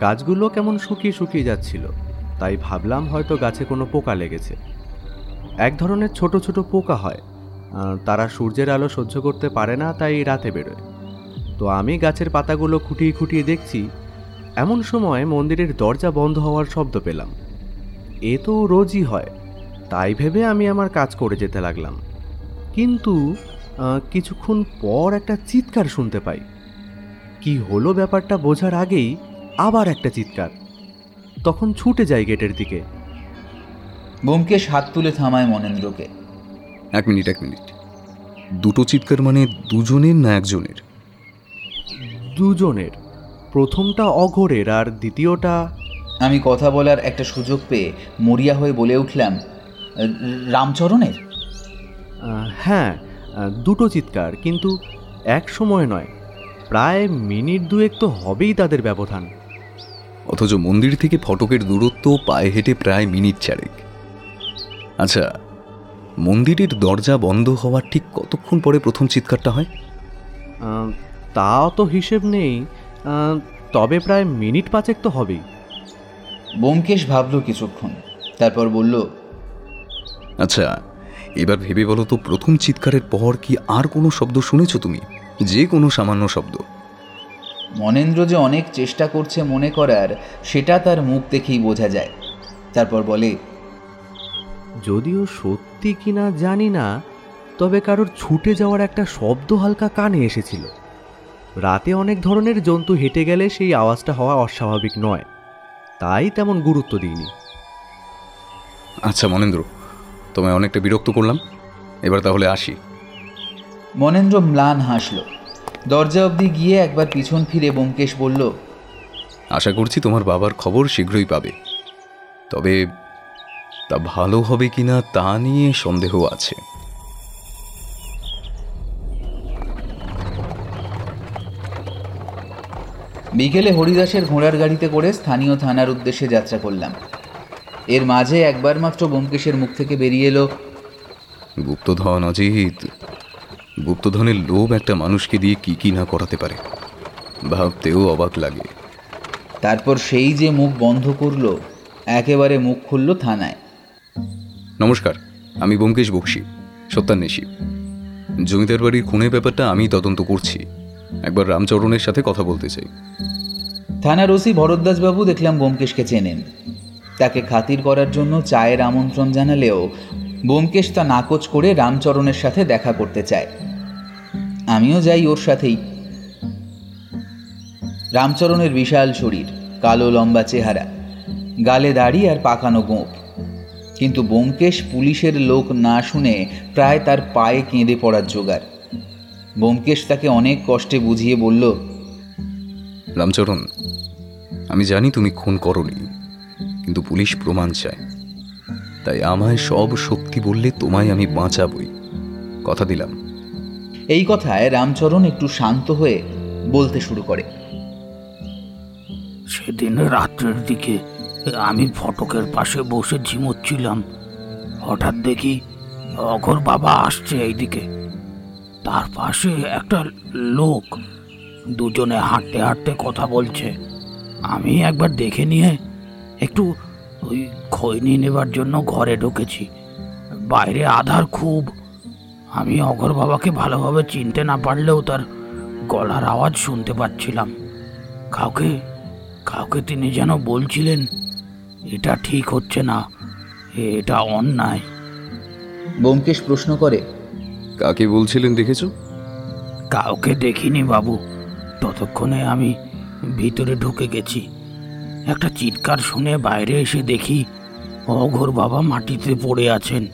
গাছগুলো কেমন শুকিয়ে শুকিয়ে যাচ্ছিল। তাই ভাবলাম হয়তো গাছে কোনো পোকা লেগেছে। এক ধরনের ছোট ছোট পোকা হয়। তারা সূর্যের আলো সহ্য করতে পারে না, তাই রাতে বেরোয়। তো আমি গাছের পাতাগুলো খুঁটিয়ে খুঁটিয়ে দেখছি, এমন সময় মন্দিরের দরজা বন্ধ হওয়ার শব্দ পেলাম। এ তো রোজই হয়, তাই ভেবে আমি আমার কাজ করে যেতে লাগলাম। কিন্তু কিছুক্ষণ পর একটা চিৎকার শুনতে পাই। কি হলো ব্যাপারটা বোঝার আগেই আবার একটা চিৎকার। তখন ছুটে যাই গেটের দিকে। বোমকেশ হাত তুলে থামায় মনেন্দ্রকে। এক মিনিট এক মিনিট। দুটো চিৎকার মানে দুজনের না একজনের? দুজনের। প্রথমটা অঘরের আর দ্বিতীয়টা আমি কথা বলার একটা সুযোগ পেয়ে মরিয়া হয়ে বলে উঠলাম রামচরণের? হ্যাঁ দুটো চিৎকার কিন্তু এক সময় নয়। প্রায় মিনিট দুয়েক তো হবেই তাদের ব্যবধান। অথচ মন্দির থেকে ফটকের দূরত্ব পায়ে হেঁটে প্রায় মিনিট চারেক। আচ্ছা মন্দিরের দরজা বন্ধ হওয়ার ঠিক কতক্ষণ পরে প্রথম চিৎকারটা হয়? তা তো হিসেব নেই। তবে প্রায় মিনিট পাঁচেক তো হবেই। বোমকেশ ভাবল কিছুক্ষণ তারপর বলল আচ্ছা এবার ভেবে বলো তো প্রথম চিৎকারের পর কি আর কোনো শব্দ শুনেছ তুমি? যে কোনো সামান্য শব্দ। মনেন্দ্র যে অনেক চেষ্টা করছে মনে করার সেটা তার মুখ দেখেই বোঝা যায়। তারপর বলে যদিও সত্যি কিনা জানি না তবে কারোর ছুটে যাওয়ার একটা শব্দ হালকা কানে এসেছিল। রাতে অনেক ধরনের জন্তু হেঁটে গেলে সেই আওয়াজটা হওয়া অস্বাভাবিক নয় তাই তেমন গুরুত্ব দিইনি। আচ্ছা মনেন্দ্র তোমায় অনেকটা বিরক্ত করলাম। এবার তাহলে আসি। মনেন্দ্র ম্লান হাসল। দরজা অবধি গিয়ে একবার পিছন ফিরে ব্যোমকেশ বলল আশা করছি তোমার বাবার খবর শীঘ্রই পাবে। তবে তা ভালো হবে কিনা তা নিয়ে সন্দেহ আছে। বিকেলে হরিদাসের ঘোড়ার গাড়িতে করে স্থানীয় থানার উদ্দেশ্যে যাত্রা করলাম। এর মাঝে একবার মাত্র ব্যোমকেশের মুখ থেকে বেরিয়ে এলো গুপ্তধন অজিত গুপ্তধনের লোভ একটা মানুষকে দিয়ে কি কি না করাতে পারে ভাবতেও অবাক লাগে। তারপর সেই যে মুখ বন্ধ করল একেবারে মুখ খুলল থানায়। নমস্কার, আমি ব্যোমকেশ বক্সি, সত্যান্বেষী। জমিদার বাড়ির খুনের ব্যাপারটা আমি তদন্ত করছি। একবার রামচরণের সাথে কথা বলতে চাই। থানার ওসি ভরদ্বাজবাবু দেখলাম ব্যোমকেশকে চেনেন। তাকে খাতির করার জন্য চায়ের আমন্ত্রণ জানালেও ব্যোমকেশ তা নাকচ করে রামচরণের সাথে দেখা করতে চায়। আমিও যাই ওর সাথেই। রামচরণের বিশাল শরীর, কালো লম্বা চেহারা, গালে দাড়ি আর পাকানো গোঁপ কিন্তু ব্যোমকেশ পুলিশের লোক না শুনে প্রায় তার পায়ে কেঁদে পড়ার জোগাড়। ব্যোমকেশ তাকে অনেক কষ্টে বুঝিয়ে বলল রামচরণ আমি জানি তুমি খুন করনি কিন্তু পুলিশ প্রমাণ চায়। তাই আমায় সব সত্যি বললে তোমায় আমি বাঁচাবই। কথা দিলাম। এই কথায় রামচরণ একটু শান্ত হয়ে বলতে শুরু করে। সেদিন রাত্রের দিকে আমি ফটকের পাশে বসে ঝিমোচ্ছিলাম। হঠাৎ দেখি অঘর বাবা আসছে এইদিকে। তার পাশে একটা লোক, দুজনে হাঁটতে হাঁটতে কথা বলছে। আমি একবার দেখে নিয়ে একটু ওই খৈনি নেবার জন্য ঘরে ঢুকেছি। বাইরে আধার খুব। আমি অঘর বাবাকে ভালোভাবে চিনতে না পারলেও তার গলার আওয়াজ শুনতে পাচ্ছিলাম। কাউকে কাউকে তিনি যেন বলছিলেন। এটা ঠিক হচ্ছে না। এটা অন্যায়। ব্যোমকেশ প্রশ্ন করে কাকে বলছিলেন দেখেছ? কাউকে দেখিনি বাবু। ততক্ষণে আমি ভিতরে ঢুকে গেছি। একটা চিৎকার শুনে বাইরে এসে দেখি অঘোর বাবা মাটিতে পড়ে আছেন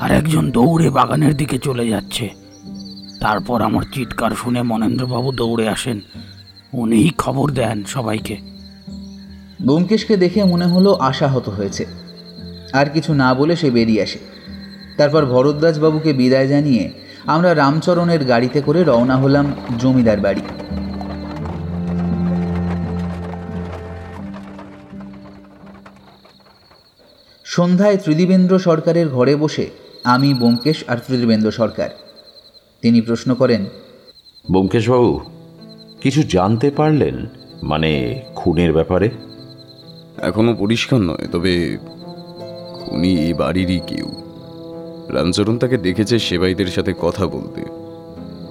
আর একজন দৌড়ে বাগানের দিকে চলে যাচ্ছে। তারপর আমার চিৎকার শুনে মনেন্দ্রবাবু দৌড়ে আসেন। উনিই খবর দেন সবাইকে। ব্যোমকেশকে দেখে মনে হলো আশাহত হয়েছে। আর কিছু না বলে সে বেরিয়ে আসে। তারপর ভরদ্বাজবাবুকে বিদায় জানিয়ে আমরা রামচরণের গাড়িতে করে রওনা হলাম জমিদার বাড়ি। সন্ধ্যায় ত্রিদিবেন্দ্র সরকারের ঘরে বসে আমি, ব্যোমকেশ আর ত্রিদিবেন্দ্র সরকার। তিনি প্রশ্ন করেন, ব্যোমকেশবাবু, কিছু জানতে পারলেন? মানে খুনের ব্যাপারে? এখনও পরিষ্কার নয় তবে খুনি এই বাড়িরই কেউ। রামচরণ তাকে দেখেছে সেবাইদের সাথে কথা বলতে।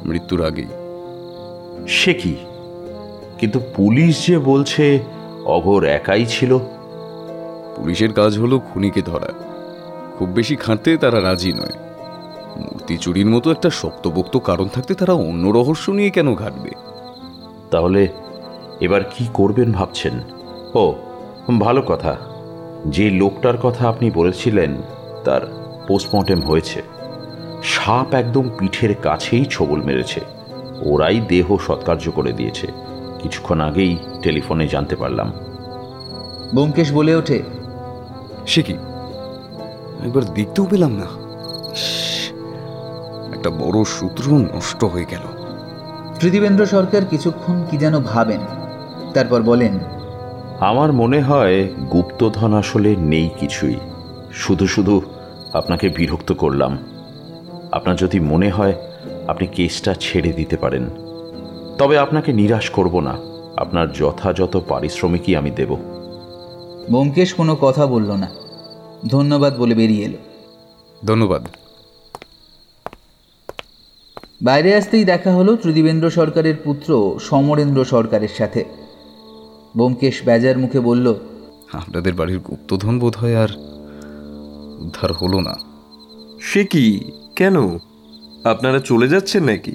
মৃত্যুর আগেই। সে কি? কিন্তু পুলিশ যে বলছে অঘোর একাই ছিল। পুলিশের কাজ হলো খুনিকে ধরা। খুব বেশি খাঁটতে তারা রাজি নয়। মূর্তি চুরির মতো একটা শক্তপোক্ত কারণ থাকতে তারা অন্য রহস্য নিয়ে কেন ঘাটবে? তাহলে এবার কি করবেন ভাবছেন? ও ভালো কথা। যে লোকটার কথা আপনি বলেছিলেন তার পোস্টমর্টেম হয়েছে। সাপ একদম পিঠের কাছেই ছবল মেরেছে। ওরাই দেহ সৎকার্য করে দিয়েছে। কিছুক্ষণ আগেই টেলিফোনে জানতে পারলাম। ব্যোমকেশ বলে ওঠে সে কি? একবার দেখতেও পেলাম না। একটা বড় সূত্র নষ্ট হয়ে গেল। ত্রিদিবেন্দ্র সরকার কিছুক্ষণ কি যেন ভাবেন তারপর বলেন আমার মনে হয় গুপ্তধন আসলে নেই কিছুই। শুধু শুধু আপনাকে বিরক্ত করলাম। আপনার যদি মনে হয় আপনি কেসটা ছেড়ে দিতে পারেন। তবে আপনাকে নিরাশ করব না। আপনার যথাযথ পারিশ্রমিকই আমি দেব। ব্যোমকেশ কোনো কথা বলল না। ধন্যবাদ বলে বেরিয়ে এলো। ধন্যবাদ। বাইরে আসতেই দেখা হলো ত্রিদিবেন্দ্র সরকারের পুত্র সমরেন্দ্র সরকারের সাথে। ব্যোমকেশ বেজার মুখে বলল আপনাদের বাড়ির গুপ্তধন বোধ হয় আর উদ্ধার হলো না। সে কি? কেন? আপনারা চলে যাচ্ছেন নাকি?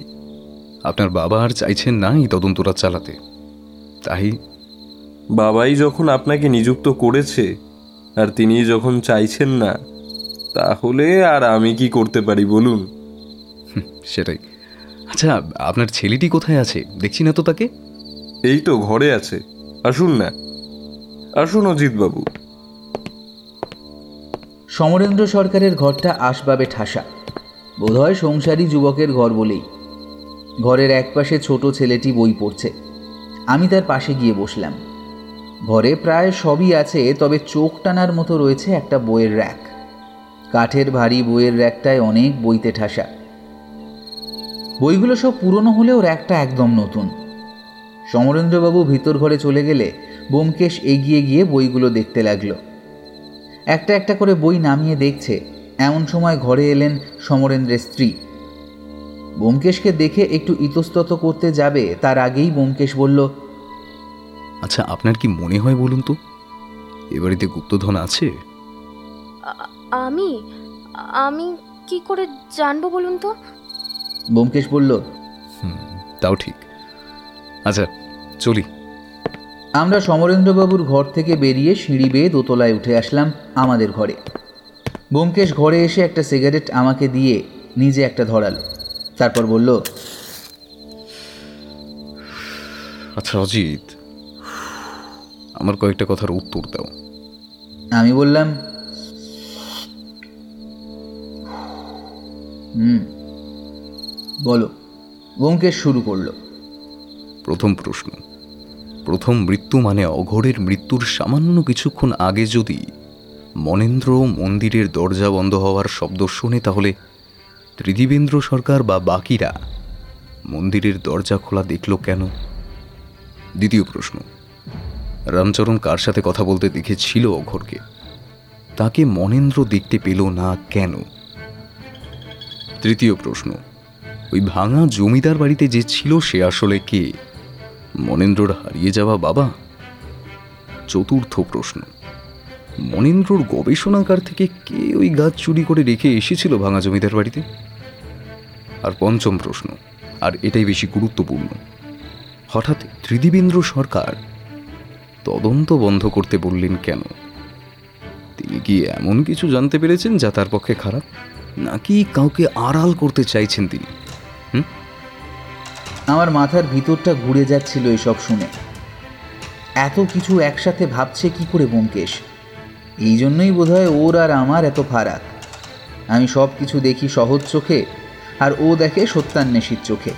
আপনার বাবা আর চাইছেন না এই তদন্তটা চালাতে। তাই বাবাই যখন আপনাকে নিযুক্ত করেছে আর তিনি যখন চাইছেন না তাহলে আর আমি কি করতে পারি বলুন? সেটাই। আচ্ছা আপনার ছেলেটি কোথায় আছে? দেখছি না তো তাকে। এই তো ঘরে আছে। আসুন না। আসুন অজিতবাবু সমরেন্দ্র সরকারের ঘরটা আসবাবে ঠাসা। বোধহয় সংসারী যুবকের ঘর বলেই। ঘরের একপাশে ছোট ছেলেটি বই পড়ছে। আমি তার পাশে গিয়ে বসলাম। ঘরে প্রায় সবই আছে, তবে চোখ টানার মতো রয়েছে একটা বইয়ের র্যাক। কাঠের ভারী বইয়ের র্যাকটায় অনেক বইতে ঠাসা। বইগুলো সব পুরনো হলেও র্যাকটা একদম নতুন। সমরেন্দ্রবাবু ভিতর ঘরে চলে গেলে ব্যোমকেশ এগিয়ে গিয়ে বইগুলো দেখতে লাগল। একটা একটা করে বই নামিয়ে দেখছে এমন সময় ঘরে এলেন সমরেন্দ্রের স্ত্রী। ব্যোমকেশকে দেখে একটু ইতস্তত করতে যাবে তার আগেই ব্যোমকেশ বলল আচ্ছা আপনার কি মনে হয় বলুন তো? এ বাড়িতে গুপ্তধন আছে? আমি আমি কি করে জানব বলুন তো? ব্যোমকেশ বলল হুম তাও ঠিক। আচ্ছা চলি। আমরা সমরেন্দ্রবাবুর ঘর থেকে বেরিয়ে সিঁড়ি বেয়ে দোতলায় উঠে আসলাম আমাদের ঘরে। ব্যোমকেশ ঘরে এসে একটা সিগারেট আমাকে দিয়ে নিজে একটা ধরালো। তারপর বলল আচ্ছা অজিত আমার কয়েকটা কথার উত্তর দাও। আমি বললাম হুম বলো। ব্যোমকেশ শুরু করল। প্রথম প্রশ্ন। প্রথম মৃত্যু মানে অঘোরের মৃত্যুর সামান্য কিছুক্ষণ আগে যদি মনেন্দ্র মন্দিরের দরজা বন্ধ হওয়ার শব্দ শোনে তাহলে ত্রিদিবেন্দ্র সরকার বা বাকিরা মন্দিরের দরজা খোলা দেখল কেন? দ্বিতীয় প্রশ্ন। রামচরণ কার সাথে কথা বলতে দেখেছিল অঘোরকে? তাকে মনেন্দ্র দেখতে পেল না কেন? তৃতীয় প্রশ্ন। ওই ভাঙা জমিদার বাড়িতে যে ছিল সে আসলে কে? মনেন্দ্রর হারিয়ে যাওয়া বাবা? চতুর্থ প্রশ্ন। মনেন্দ্রর গবেষণাগার থেকে কে ওই গাছ চুরি করে রেখে এসেছিল ভাঙা জমিদার বাড়িতে? আর পঞ্চম প্রশ্ন, আর এটাই বেশি গুরুত্বপূর্ণ। হঠাৎ ত্রিদিবেন্দ্র সরকার তদন্ত বন্ধ করতে বললেন কেন? তিনি কি এমন কিছু জানতে পেরেছেন যা তার পক্ষে খারাপ? নাকি কাউকে আড়াল করতে চাইছেন তিনি? আমার মাথার ভিতরটা ঘুরে যাচ্ছিল এসব শুনে। এত কিছু একসাথে ভাবছে কি করে ব্যোমকেশ? এই জন্যই বোধহয় ওর আর আমার এত ফারাক। আমি সব কিছু দেখি সহজ চোখে, আর ও দেখে সত্যান্বেষীর চোখে।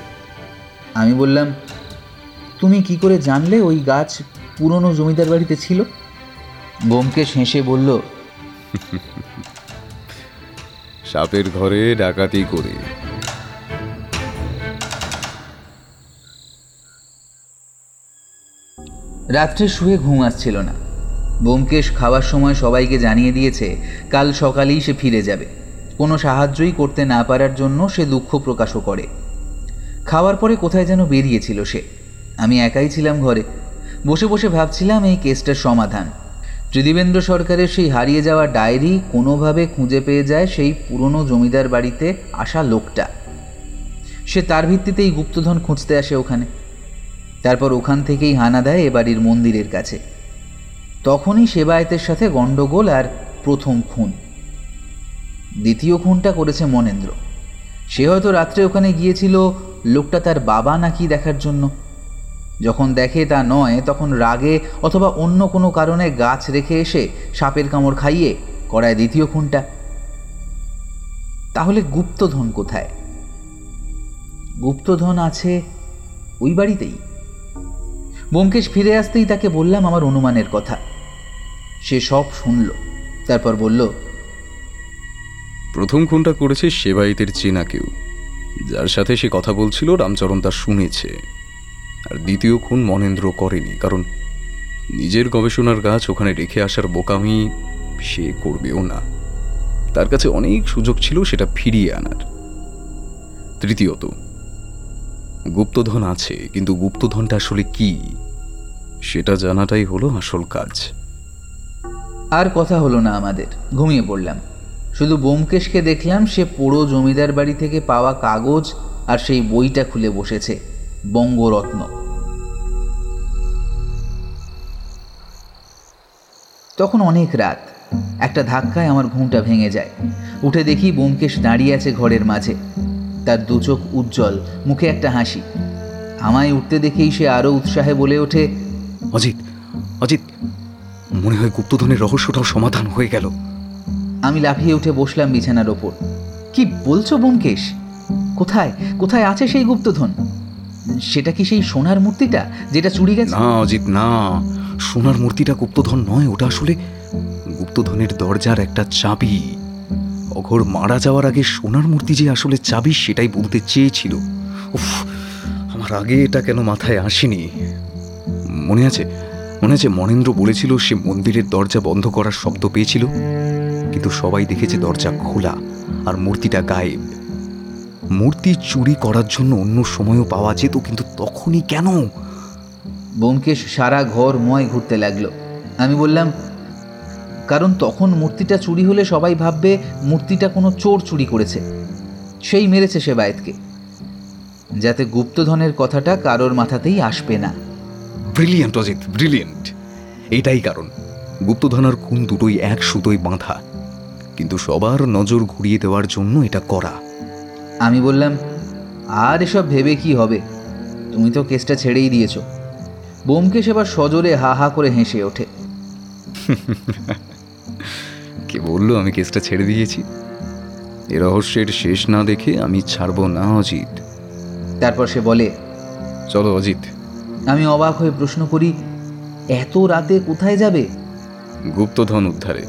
আমি বললাম, তুমি কি করে জানলে ওই গাছ পুরনো জমিদার বাড়িতে ছিল? ব্যোমকেশ হেসে বলল, সাপের ঘরে ডাকাতি করে রাত্রে শুয়ে ঘুম আসছিল না। ব্যোমকেশ খাওয়ার সময় সবাইকে জানিয়ে দিয়েছে, কাল সকালেই সে ফিরে যাবে। কোনো সাহায্যই করতে না পারার জন্য সে দুঃখ প্রকাশও করে। খাওয়ার পরে কোথায় যেন বেরিয়েছিল সে। আমি একাই ছিলাম ঘরে। বসে বসে ভাবছিলাম এই কেসটার সমাধান। ত্রিদিবেন্দ্র সরকারের সেই হারিয়ে যাওয়া ডায়েরি কোনোভাবে খুঁজে পেয়ে যায় সেই পুরনো জমিদার বাড়িতে আসা লোকটা। সে তার ভিত্তিতেই গুপ্তধন খুঁজতে আসে ওখানে। তারপর ওখান থেকেই হানা দেয় এ বাড়ির মন্দিরের কাছে। তখনই সেবায়েতের সাথে গণ্ডগোল আর প্রথম খুন। দ্বিতীয় খুনটা করেছে মনেন্দ্র। সে হয়তো রাত্রে ওখানে গিয়েছিল, লোকটা তার বাবা নাকি দেখার জন্য। যখন দেখে তা নয়, তখন রাগে অথবা অন্য কোনো কারণে গাছ রেখে এসে সাপের কামড় খাইয়ে করায় দ্বিতীয় খুনটা। তাহলে গুপ্তধন কোথায়? গুপ্তধন আছে ওই বাড়িতেই। ব্যোমকেশ ফিরে আসতেই তাকে বললাম আমার অনুমানের কথা। সে সব শুনল, তারপর বলল, প্রথম খুনটা করেছে সেবাইতের চেনা কেউ। যার সাথে সে কথা বলছিল, রামচরণ তা শুনেছে। আর দ্বিতীয় খুন মনেন্দ্র করেনি, কারণ নিজের গবেষণার গাছ ওখানে রেখে আসার বোকামি সে করবেও না। তার কাছে অনেক সুযোগ ছিল, সেটা ফিরিয়ে আনার। তৃতীয়ত গুপ্তধন আছে, কিন্তু গুপ্তধনটা আসলে কি? সেটা জানাটাই হলো আসল কাজ। আর কথা হলো না আমাদের, ঘুমিয়ে পড়লাম। শুধু বোমকেশকে দেখলাম, সে পুরো জমিদার বাড়ি থেকে পাওয়া কাগজ আর সেই বইটা খুলে বসেছে, বঙ্গরত্ন। তখন অনেক রাত, একটা ধাক্কায় আমার ঘুমটা ভেঙে যায়। উঠে দেখি বোমকেশ দাঁড়িয়ে আছে ঘরের মাঝে। তার দু চোখ উজ্জ্বল মুখে একটা হাসি। আমায় উঠতে দেখেই সে আরও উৎসাহে বলে ওঠে অজিত অজিত মনে হয় গুপ্তধনের রহস্যটাও সমাধান হয়ে গেল। আমি লাফিয়ে উঠে বসলাম বিছানার ওপর। কি বলছো বোমকেশ কোথায় কোথায় আছে সেই গুপ্তধন? সেটা কি সেই সোনার মূর্তিটা যেটা চুরি গেছে? না অজিত না। সোনার মূর্তিটা গুপ্তধন নয় ওটা আসলে গুপ্তধনের দরজার একটা চাবি। অঘর মারা যাওয়ার আগে সোনার মূর্তি যে আসলে চাবি সেটাই বলতে চেয়েছিল। উফ, আমার আগে এটা কেন মাথায় আসেনি? মনে আছে? মনে আছে মনেন্দ্র বলেছিল সে মন্দিরের দরজা বন্ধ করার শব্দ পেয়েছিল, কিন্তু সবাই দেখেছে দরজা খোলা আর মূর্তিটা গায়েব। মূর্তি চুরি করার জন্য অন্য সময়ও পাওয়া যেত, কিন্তু তখনই কেন? বোমকেশ সারা ঘর ময় ঘুরতে লাগল। আমি বললাম কারণ তখন মূর্তিটা চুরি হলে সবাই ভাববে মূর্তিটা কোনো চোর চুরি করেছে। সেই মেরেছে সে বায়েতকে। যাতে গুপ্তধনের কথাটা কারোর মাথাতেই আসবে না। Brilliant Ajit brilliant. এটাই কারণ। গুপ্তধন আর খুন দুটোই এক সুতোই বাঁধা। কিন্তু সবার নজর ঘুরিয়ে দেওয়ার জন্য এটা করা। আমি বললাম আর এসব ভেবে কি হবে? তুমি তো কেসটা ছেড়েই দিয়েছ। বোমকেশ এবার সজোরে হা হা করে হেসে ওঠে। কে বলল আমি কেসটা ছেড়ে দিয়েছি? এ রহস্যের শেষ না দেখে আমি ছাড়বো না অজিত। তারপর সে বলে চলো অজিত। আমি অবাক হয়ে প্রশ্ন করি এত রাতে কোথায় যাবে? গুপ্তধন উদ্ধারে।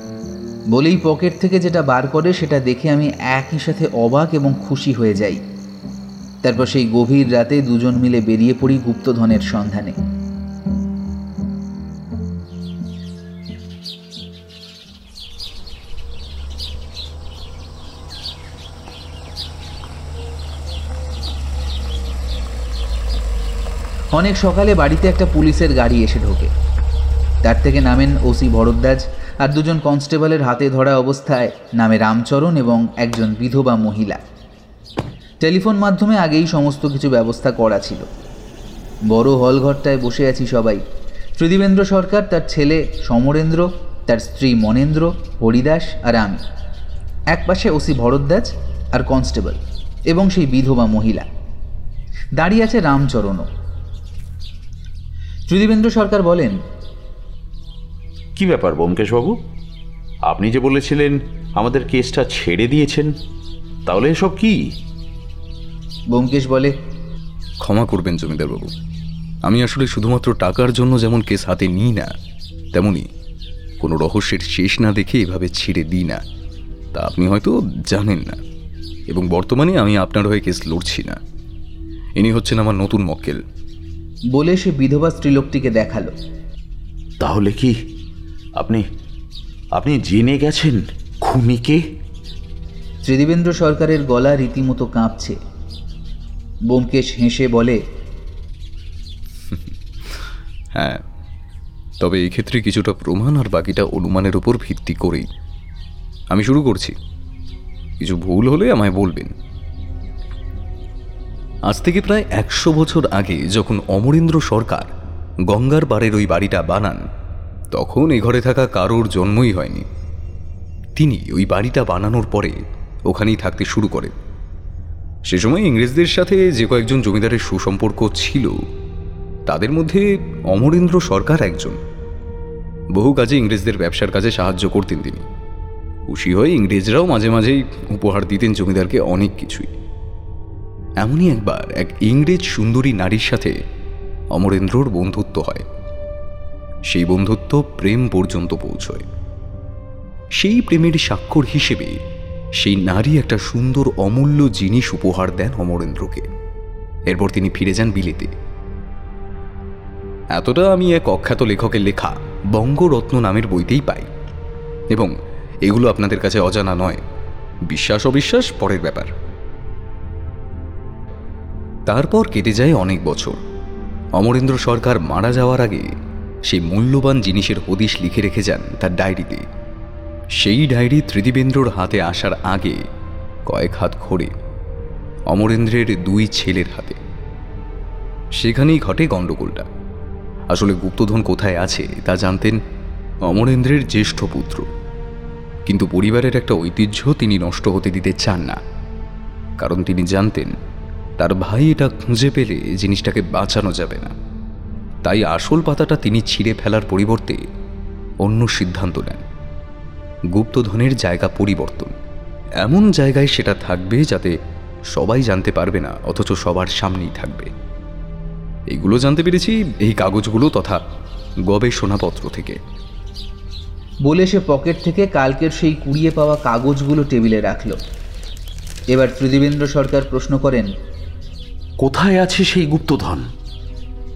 বলেই পকেট থেকে যেটা বার করে সেটা দেখে আমি একই সাথে অবাক এবং খুশি হয়ে যাই। তারপর সেই গভীর রাতে দুজন মিলে বেরিয়ে পড়ি গুপ্তধনের সন্ধানে। অনেক সকালে বাড়িতে একটা পুলিশের গাড়ি এসে ঢোকে। তার থেকে নামেন ওসি ভরদ্বাজ আর দুজন কনস্টেবলের হাতে ধরা অবস্থায় নামে রামচরণ এবং একজন বিধবা মহিলা। টেলিফোন মাধ্যমে আগেই সমস্ত কিছু ব্যবস্থা করা ছিল। বড় হলঘরটায় বসে আছি সবাই। ত্রিদিবেন্দ্র সরকার, তার ছেলে সমরেন্দ্র, তার স্ত্রী মনেন্দ্র, হরিদাস আর আমি। একপাশে ওসি ভরদ্বাজ আর কনস্টেবল এবং সেই বিধবা মহিলা। দাঁড়িয়ে আছে রামচরণও। ত্রিদিবেন্দ্র সরকার বলেন কি ব্যাপার বোমকেশবাবু আপনি যে বলেছিলেন আমাদের কেসটা ছেড়ে দিয়েছেন তাহলে এসব কি? ব্যোমকেশ বলে ক্ষমা করবেন জমিদারবাবু। আমি আসলে শুধুমাত্র টাকার জন্য যেমন কেস হাতে নিই না তেমনি কোনো রহস্যের শেষ না দেখে এভাবে ছেড়ে দিই না। তা আপনি হয়তো জানেন না এবং বর্তমানে আমি আপনার হয়ে কেস লড়ছি না। ইনি হচ্ছেন আমার নতুন মক্কেল। বলে সে বিধবা স্ত্রীলোকটিকে দেখাল। তাহলে কি আপনি আপনি জেনে গেছেন খুনিকে? ত্রিদিবেন্দ্র সরকারের গলা রীতিমতো কাঁপছে। ব্যোমকেশ হেসে বলে হ্যাঁ তবে এই ক্ষেত্রে কিছুটা প্রমাণ আর বাকিটা অনুমানের উপর ভিত্তি করেই। আমি শুরু করছি। কিছু ভুল হলে আমায় বলবেন। আজ থেকে প্রায় একশো বছর আগে যখন অমরেন্দ্র সরকার গঙ্গার পাড়ের ওই বাড়িটা বানান, তখন এ ঘরে থাকা কারোর জন্মই হয়নি। তিনি ওই বাড়িটা বানানোর পরে ওখানেই থাকতে শুরু করেন সে সময় ইংরেজদের সাথে যে কয়েকজন জমিদারের সুসম্পর্ক ছিল, তাদের মধ্যে অমরেন্দ্র সরকার একজন। বহু কাজে ইংরেজদের ব্যবসার কাজে সাহায্য করতেন তিনি। খুশি হয়ে ইংরেজরাও মাঝে মাঝেই উপহার দিতেন জমিদারকে অনেক কিছুই। এমনই একবার এক ইংরেজ সুন্দরী নারীর সাথে অমরেন্দ্রর বন্ধুত্ব হয়। সেই বন্ধুত্ব প্রেম পর্যন্ত পৌঁছয়। সেই প্রেমের স্বাক্ষর হিসেবে সেই নারী একটা সুন্দর অমূল্য জিনিস উপহার দেন অমরেন্দ্রকে। এরপর তিনি ফিরে যান বিলেতে। এতটা আমি এক অখ্যাত লেখকের লেখা বঙ্গরত্ন নামের বইতেই পাই। এবং এগুলো আপনাদের কাছে অজানা নয়। বিশ্বাস অবিশ্বাস পরের ব্যাপার। তারপর কেটে যায় অনেক বছর। অমরেন্দ্র সরকার মারা যাওয়ার আগে সেই মূল্যবান জিনিসের হদিশ লিখে রেখে যান তার ডায়েরিতে। সেই ডায়েরি ত্রিদিবেন্দ্রর হাতে আসার আগে কয়েক হাত খড়ে অমরেন্দ্রের দুই ছেলের হাতে। সেখানেই ঘটে গণ্ডগোলটা। আসলে গুপ্তধন কোথায় আছে তা জানতেন অমরেন্দ্রের জ্যেষ্ঠ পুত্র। কিন্তু পরিবারের একটা ঐতিহ্য তিনি নষ্ট হতে দিতে চান না। কারণ তিনি জানতেন তার ভাই এটা খুঁজে পেলে জিনিসটাকে বাঁচানো যাবে না। তাই আসল পাতাটা তিনি ছিঁড়ে ফেলার পরিবর্তে অন্য সিদ্ধান্ত নেন। গুপ্তধনের জায়গা পরিবর্তন। এমন জায়গায় সেটা থাকবে যাতে সবাই জানতে পারবে না, অথচ সবার সামনেই থাকবে। এগুলো জানতে পেরেছি এই কাগজগুলো তথা গবেষণাপত্র থেকে। বলে সে পকেট থেকে কালকের সেই কুড়িয়ে পাওয়া কাগজগুলো টেবিলে রাখল। এবার ত্রিদিবেন্দ্র সরকার প্রশ্ন করেন কোথায় আছে সেই গুপ্তধন?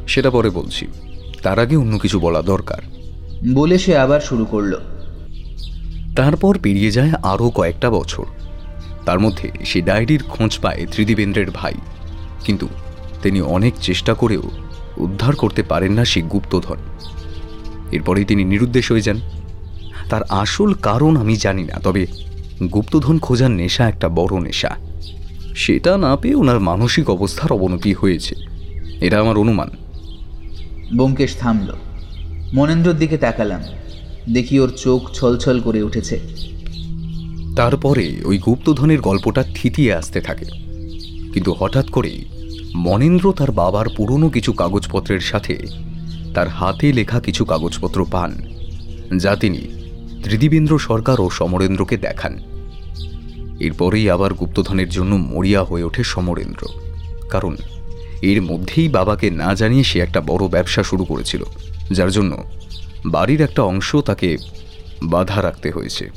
সেটা পরে বলছি। তার আগে অন্য কিছু বলা দরকার। বলে সে আবার শুরু করল। তারপর পেরিয়ে যায় আরও কয়েকটা বছর। তার মধ্যে সে ডায়েরির খোঁজ পায় ত্রিদিবেন্দ্রের ভাই। কিন্তু তিনি অনেক চেষ্টা করেও উদ্ধার করতে পারেন না সেই গুপ্তধন। এরপরেই তিনি নিরুদ্দেশ হয়ে যান। তার আসল কারণ আমি জানি না তবে গুপ্তধন খোঁজার নেশা একটা বড় নেশা। সেটা না পেয়ে ওনার মানসিক অবস্থার অবনতি হয়েছে। এটা আমার অনুমান। ব্যোমকেশ থামল। মনেন্দ্রর দিকে তাকালাম। দেখি ওর চোখ ছলছল করে উঠেছে। তারপরে ওই গুপ্তধনের গল্পটা থিতিয়ে আসতে থাকে। কিন্তু হঠাৎ করেই মনেন্দ্র তার বাবার পুরনো কিছু কাগজপত্রের সাথে তার হাতে লেখা কিছু কাগজপত্র পান যা তিনি ত্রিদিবেন্দ্র সরকার ও সমরেন্দ্রকে দেখান। এরপরেই আবার গুপ্তধনের জন্য মরিয়া হয়ে ওঠে সমরেন্দ্র। কারণ এর মধ্যেই বাবাকে না জানিয়ে সে একটা বড় ব্যবসা শুরু করেছিল যার জন্য বাড়ির একটা অংশ তাকে বাধা রাখতে হয়েছে।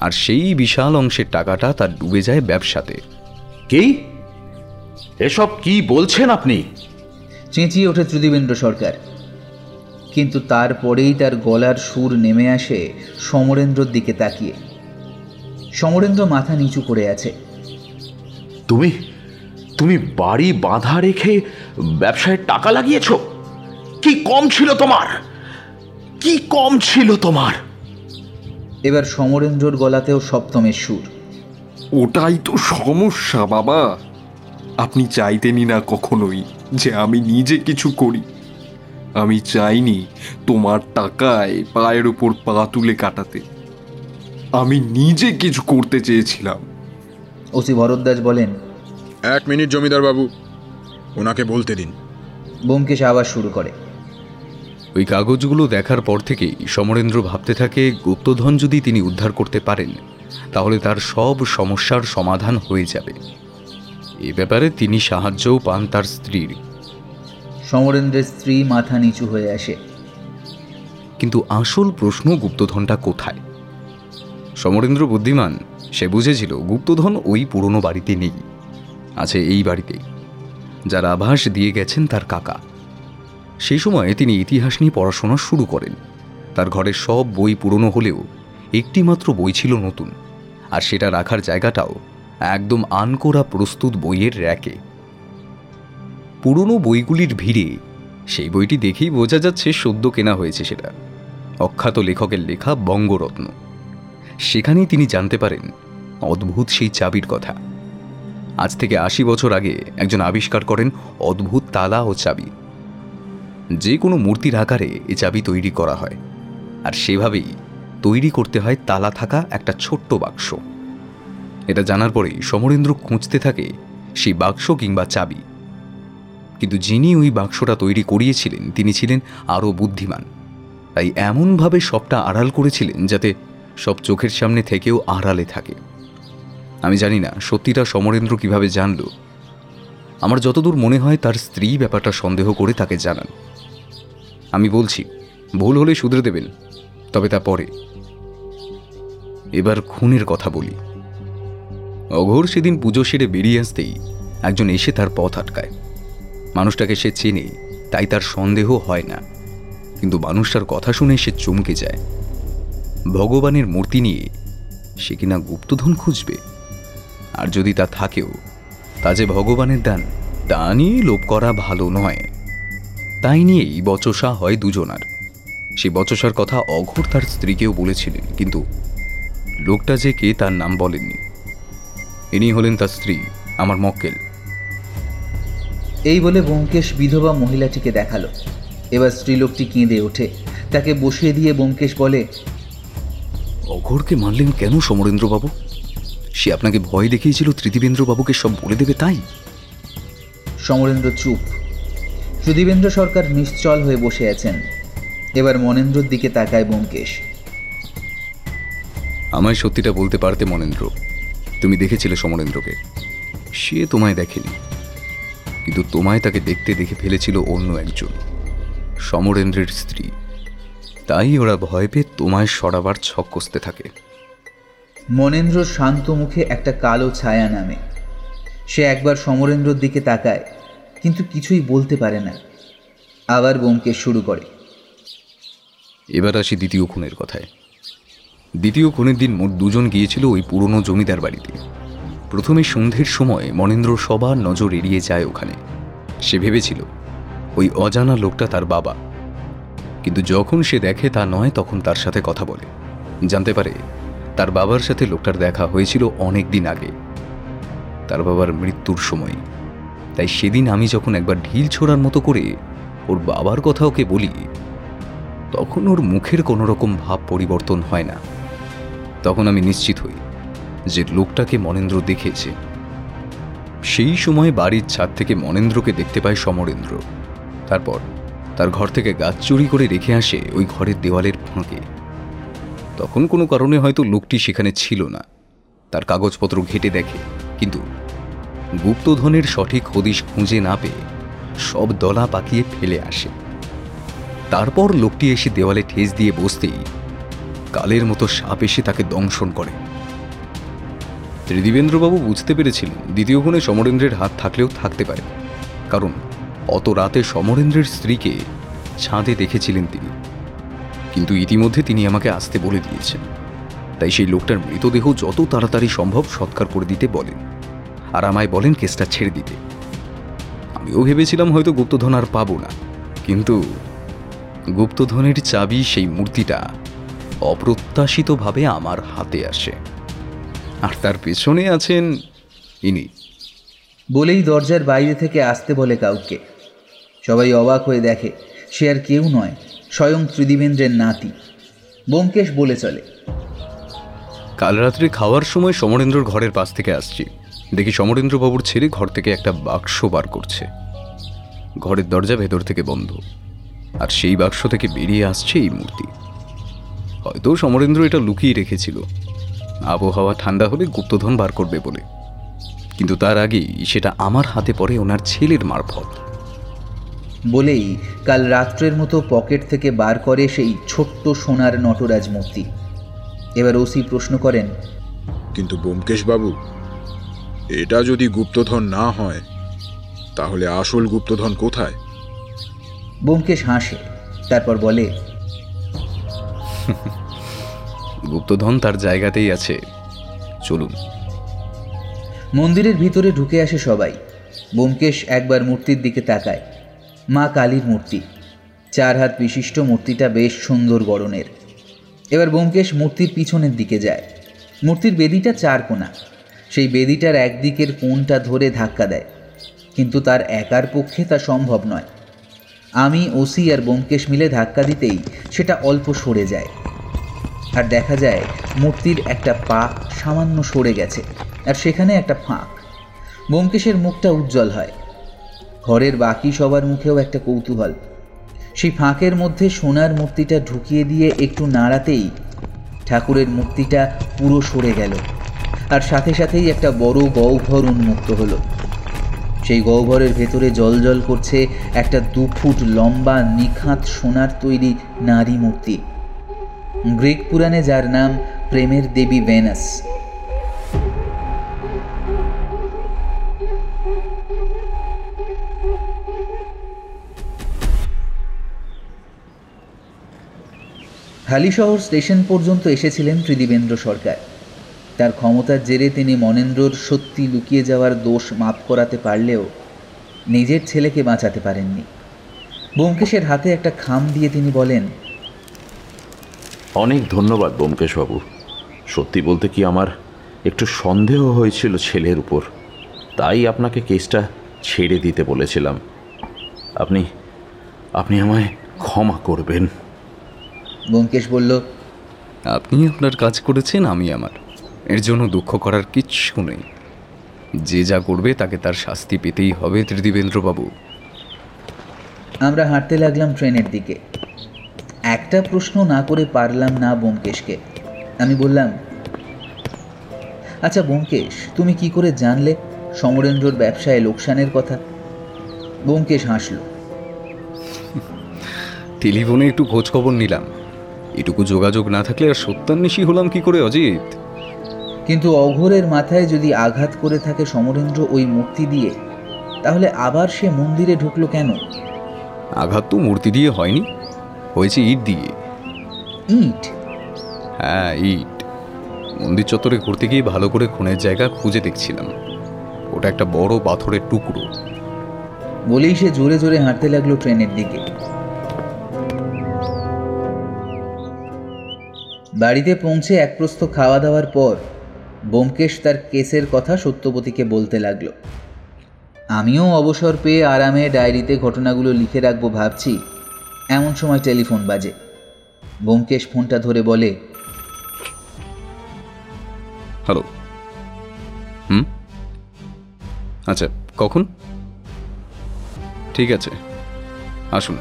আর সেই বিশাল অংশের টাকাটা তার ডুবে যায় ব্যবসাতে। কি? এসব কি বলছেন আপনি? চেঁচিয়ে ওঠে ত্রিদিবেন্দ্র সরকার। কিন্তু তারপরেই তার গলার সুর নেমে আসে সমরেন্দ্রর দিকে তাকিয়ে। সমরেন্দ্র মাথা নিচু করে আছে। তুমি তুমি বাড়ি বাঁধা রেখে ব্যবসায় টাকা লাগিয়েছ? কি কম ছিল তোমার? কি কম ছিল তোমার? এবার সমরেন্দ্রর গলাতেও সপ্তমের সুর। ওটাই তো সমস্যা বাবা। আপনি চাইতেনই না কখনোই যে আমি নিজে কিছু করি। আমি চাইনি তোমার টাকায় পায়ের উপর পা তুলে কাটাতে। আমি নিজে কিছু করতে চেয়েছিলাম। ওসি ভরদ্বাজ বলেন এক মিনিট জমিদার বাবু ওনাকে বলতে দিন। ব্যোমকেশ আবার শুরু করে। ওই কাগজগুলো দেখার পর থেকেই সমরেন্দ্র ভাবতে থাকে গুপ্তধন যদি তিনি উদ্ধার করতে পারেন তাহলে তার সব সমস্যার সমাধান হয়ে যাবে। এ ব্যাপারে তিনি সাহায্যও পান তার স্ত্রীর। সমরেন্দ্রের স্ত্রী মাথা নিচু হয়ে আসে। কিন্তু আসল প্রশ্ন গুপ্তধনটা কোথায়? সমরেন্দ্র বুদ্ধিমান, সে বুঝেছিল গুপ্তধন ওই পুরনো বাড়িতে নেই। আছে এই বাড়িতে যার আভাস দিয়ে গেছেন তার কাকা। সেই সময়ে তিনি ইতিহাস নিয়ে পড়াশোনা শুরু করেন। তার ঘরের সব বই পুরনো হলেও একটি মাত্র বই ছিল নতুন। আর সেটা রাখার জায়গাটাও একদম আনকোরা প্রস্তুত বইয়ের র্যাকে। পুরনো বইগুলির ভিড়ে সেই বইটি দেখেই বোঝা যাচ্ছে সদ্য কেনা হয়েছে সেটা। অখ্যাত লেখকের লেখা বঙ্গরত্ন। সেখানেই তিনি জানতে পারেন অদ্ভুত সেই চাবির কথা। আজ থেকে আশি বছর আগে একজন আবিষ্কার করেন অদ্ভুত তালা ও চাবি। যে কোনো মূর্তির আকারে এ চাবি তৈরি করা হয়। আর সেভাবেই তৈরি করতে হয় তালা থাকা একটা ছোট্ট বাক্স। এটা জানার পরেই সমরেন্দ্র খুঁজতে থাকে সেই বাক্স কিংবা চাবি। কিন্তু যিনি ওই বাক্সটা তৈরি করিয়েছিলেন, তিনি ছিলেন আরও বুদ্ধিমান। তাই এমনভাবে সবটা আড়াল করেছিলেন যাতে সব চোখের সামনে থেকেও আড়ালে থাকে। আমি জানি না, সত্যিটা সমরেন্দ্র কীভাবে জানল। আমার যতদূর মনে হয়, তার স্ত্রী ব্যাপারটা সন্দেহ করে তাকে জানান। আমি বলছি, ভুল হলে শুধরে দেবেন, তবে তা পরে। এবার খুনের কথা বলি। অঘোর সেদিন পুজো সেরে বেরিয়ে আসতেই একজন এসে তার পথ আটকায়। মানুষটাকে সে চেনে, তাই তার সন্দেহ হয় না। কিন্তু মানুষটার কথা শুনে সে চমকে যায়। ভগবানের মূর্তি নিয়ে সে কিনা গুপ্তধন খুঁজবে। আর যদি তা থাকেও, তা যে ভগবানের দান, তা নিয়ে লোভ করা ভালো নয়। তাই নিয়েই বচসা হয় দুজনার সে বচসার কথা অঘোর তার স্ত্রীকেও বলেছিলেন, কিন্তু লোকটা যে কে তার নাম বলেননি। ইনি হলেন তার স্ত্রী, আমার মক্কেল। এই বলে ব্যোমকেশ বিধবা মহিলাটিকে দেখাল। এবার স্ত্রীলোকটি কেঁদে ওঠে। তাকে বসিয়ে দিয়ে ব্যোমকেশ বলে অঘোরকে মানলেন কেন সমরেন্দ্রবাবু? সে আপনাকে ভয় দেখিয়েছিল ত্রিদিবেন্দ্রবাবুকে সব বলে দেবে তাই? সমরেন্দ্র চুপ। সুদীবেন্দ্র সরকার নিশ্চল হয়ে বসে আছেন। এবার মনেন্দ্রর দিকে তাকায় ব্যোমকেশ। আমায় সত্যিটা বলতে পারতে মনেন্দ্র তুমি দেখেছিলে সমরেন্দ্রকে? সে তোমায় দেখেনি। কিন্তু তোমায় তাকে দেখতে দেখে ফেলেছিল অন্য একজন সমরেন্দ্রের স্ত্রী। তাই ওরা ভয় পেয়ে তোমায় সরাবার ছক কষতে থাকে। মনেন্দ্র শান্ত মুখে একটা কালো ছায়া নামে। সে একবার সমরেন্দ্রর দিকে তাকায় কিন্তু কিছুই বলতে পারে না। আবার ব্যোমকেশ শুরু করে। এবার আসি দ্বিতীয় খুনের কথায়। দ্বিতীয় খুনের দিন মোট দুজন গিয়েছিল ওই পুরনো জমিদার বাড়িতে। প্রথমে সন্ধ্যের সময় মনেন্দ্র সবার নজর এড়িয়ে যায় ওখানে। সে ভেবেছিল ওই অজানা লোকটা তার বাবা। কিন্তু যখন সে দেখে তা নয় তখন তার সাথে কথা বলে। জানতে পারে তার বাবার সাথে লোকটার দেখা হয়েছিল অনেক দিন আগে। তার বাবার মৃত্যুর সময়। তাই সেদিন আমি যখন একবার ঢিল ছোড়ার মতো করে ওর বাবার কথা ওকে বলি, তখন ওর মুখের কোনো রকম ভাব পরিবর্তন হয় না। তখন আমি নিশ্চিত হই যে লোকটাকে মনেন্দ্র দেখেছে। সেই সময় বাড়ির ছাদ থেকে মনেন্দ্রকে দেখতে পায় সমরেন্দ্র। তারপর তার ঘর থেকে গাছ চুরি করে রেখে আসে ওই ঘরের দেওয়ালের ফাঁকে। তখন কোনো কারণে হয়তো লোকটি সেখানে ছিল না। তার কাগজপত্র ঘেটে দেখে, কিন্তু গুপ্তধনের সঠিক হদিশ খুঁজে না পেয়ে সব দলা পাকিয়ে ফেলে আসে। তারপর লোকটি এসে দেওয়ালে ঠেস দিয়ে বসতেই কালের মতো সাপ এসে তাকে দংশন করে। ত্রিদিবেন্দ্রবাবু বুঝতে পেরেছিলেন, দ্বিতীয় গুণে সমরেন্দ্রের হাত থাকলেও থাকতে পারে, কারণ অত রাতে সমরেন্দ্রের স্ত্রীকে ছাদে দেখেছিলেন তিনি। কিন্তু ইতিমধ্যে তিনি আমাকে আসতে বলে দিয়েছেন। তাই সেই লোকটার মৃতদেহ যত তাড়াতাড়ি সম্ভব সৎকার করে দিতে বলেন। আর আমায় বলেন কেসটা ছেড়ে দিতে। আমিও ভেবেছিলাম হয়তো গুপ্তধন আর পাবো না। কিন্তু গুপ্তধনের চাবি সেই মূর্তিটা অপ্রত্যাশিতভাবে আমার হাতে আসে। আর তার পেছনে আছেন ইনি। বলেই দরজার বাইরে থেকে আসতে বলে কাউকে। সবাই অবাক হয়ে দেখে, সে আর কেউ নয়, স্বয়ং ত্রিদিবেন্দ্রের নাতি। ব্যোমকেশ বলে চলে, কাল রাত্রে খাওয়ার সময় সমরেন্দ্রর ঘরের পাশ থেকে আসছি। দেখি সমরেন্দ্রবাবুর ছেলে ঘর থেকে একটা বাক্স বার করছে। ঘরের দরজা ভেতর থেকে বন্ধ, আর সেই বাক্স থেকে বেরিয়ে আসছে এই মূর্তি। হয়তো সমরেন্দ্র এটা লুকিয়ে রেখেছিল। আবহাওয়া ঠান্ডা হলে গুপ্তধন বার করবে বলে। কিন্তু তার আগেই সেটা আমার হাতে পড়ে ওনার ছেলের মারফত। বলেই কাল রাত্রের মতো পকেট থেকে বার করে সেই ছোট্ট সোনার নটরাজ মূর্তি। এবার ওসি প্রশ্ন করেন কিন্তু ব্যোমকেশ বাবু এটা যদি গুপ্তধন না হয় তাহলে আসল গুপ্তধন কোথায়? ব্যোমকেশ হাসে তারপর বলে গুপ্তধন তার জায়গাতেই আছে চলুন। মন্দিরের ভিতরে ঢুকে আসে সবাই। ব্যোমকেশ একবার মূর্তির দিকে তাকায়। মা কালীর মূর্তি। চার হাত বিশিষ্ট মূর্তিটা বেশ সুন্দর গড়নের। এবার ব্যোমকেশ মূর্তির পিছনের দিকে যায়। মূর্তির বেদিটা চার কোনা সেই বেদিটার একদিকের কোণটা ধরে ধাক্কা দেয়। কিন্তু তার একার পক্ষে তা সম্ভব নয়। আমি, ওসি আর ব্যোমকেশ মিলে ধাক্কা দিতেই সেটা অল্প সরে যায়। আর দেখা যায়, মূর্তির একটা পা সামান্য সরে গেছে। আর সেখানে একটা ফাঁক। ব্যোমকেশের মুখটা উজ্জ্বল হয়। ঘরের বাকি সবার মুখেও একটা কৌতূহল। সেই ফাঁকের মধ্যে সোনার মূর্তিটা ঢুকিয়ে দিয়ে একটু নাড়াতেই ঠাকুরের মূর্তিটা পুরো সরে গেল আর সাথে সাথেই একটা বড় গহ্বর উন্মুক্ত হলো। সেই গহ্বরের ভেতরে জল জল করছে একটা দু ফুট লম্বা নিখাত সোনার তৈরি নারী মূর্তি। গ্রিক পুরাণে যার নাম প্রেমের দেবী ভেনাস। হালিশহর স্টেশন পর্যন্ত এসেছিলেন ত্রিদিবেন্দ্র সরকার। তার ক্ষমতার জেরে তিনি মনেন্দ্রর সত্যি লুকিয়ে যাওয়ার দোষ মাপ করাতে পারলেও নিজের ছেলেকে বাঁচাতে পারেননি। ব্যোমকেশের হাতে একটা খাম দিয়ে তিনি বলেন, অনেক ধন্যবাদ ব্যোমকেশবাবু। সত্যি বলতে কি আমার একটু সন্দেহ হয়েছিল ছেলের উপর। তাই আপনাকে কেসটা ছেড়ে দিতে বলেছিলাম। আপনি আপনি আমায় ক্ষমা করবেন। ব্যোমকেশ বলল আপনি আপনার কাজ করেছেন আমি আমার। এর জন্য দুঃখ করার কিচ্ছু নেই। যে যা করবে তাকে তার শাস্তি পেতেই হবে ত্রিদিবেন্দ্রবাবু। আমরা হাঁটতে লাগলাম ট্রেনের দিকে। একটা প্রশ্ন না করে পারলাম না ব্যোমকেশকে। আমি বললাম আচ্ছা ব্যোমকেশ তুমি কি করে জানলে সমরেন্দ্রর ব্যবসায় লোকসানের কথা? ব্যোমকেশ হাসল টেলিফোনে একটু খোঁজ খবর নিলাম। এটুকু যোগাযোগ না থাকলে আর সত্যান্বেষী হলাম কি করে অজিত? কিন্তু অঘোরের মাথায় যদি আঘাত করে থাকে সমরেন্দ্র ওই মূর্তি দিয়ে তাহলে আবার সে মন্দিরে ঢুকলো কেন? আঘাত তো মূর্তি দিয়ে হয়নি হয়েছে ইট দিয়ে। ইট? হ্যাঁ ইট। মন্দির চত্বরে ঘুরতে গিয়ে ভালো করে খুনের জায়গা খুঁজে দেখছিলাম। ওটা একটা বড় পাথরের টুকরো। বলেই সে জোরে জোরে হাঁটতে লাগল ট্রেনের দিকে। বাড়িতে পৌঁছে এক প্রস্থ খাওয়া দাওয়ার পর ব্যোমকেশ তার কেসের কথা সত্যবতীকে বলতে লাগল। আমিও অবসর পেয়ে আরামে ডায়েরিতে ঘটনাগুলো লিখে রাখব ভাবছি। এমন সময় টেলিফোন বাজে। ব্যোমকেশ ফোনটা ধরে বলে হ্যালো হুম? আচ্ছা কখন? ঠিক আছে, আসুন।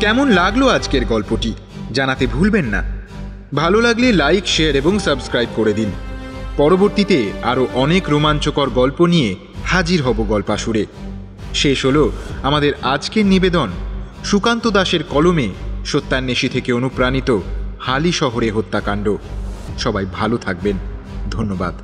কেমন লাগল আজকের গল্পটি? জানাতে ভুলবেন না। ভালো লাগলে লাইক, শেয়ার এবং সাবস্ক্রাইব করে দিন। পরবর্তীতে আরও অনেক রোমাঞ্চকর গল্প নিয়ে হাজির হব গল্পাসুরে। শেষ হলো আমাদের আজকের নিবেদন। সুকান্ত দাসের কলমে সত্যান্বেষী থেকে অনুপ্রাণিত হালি শহরে হত্যাকাণ্ড। সবাই ভালো থাকবেন। ধন্যবাদ।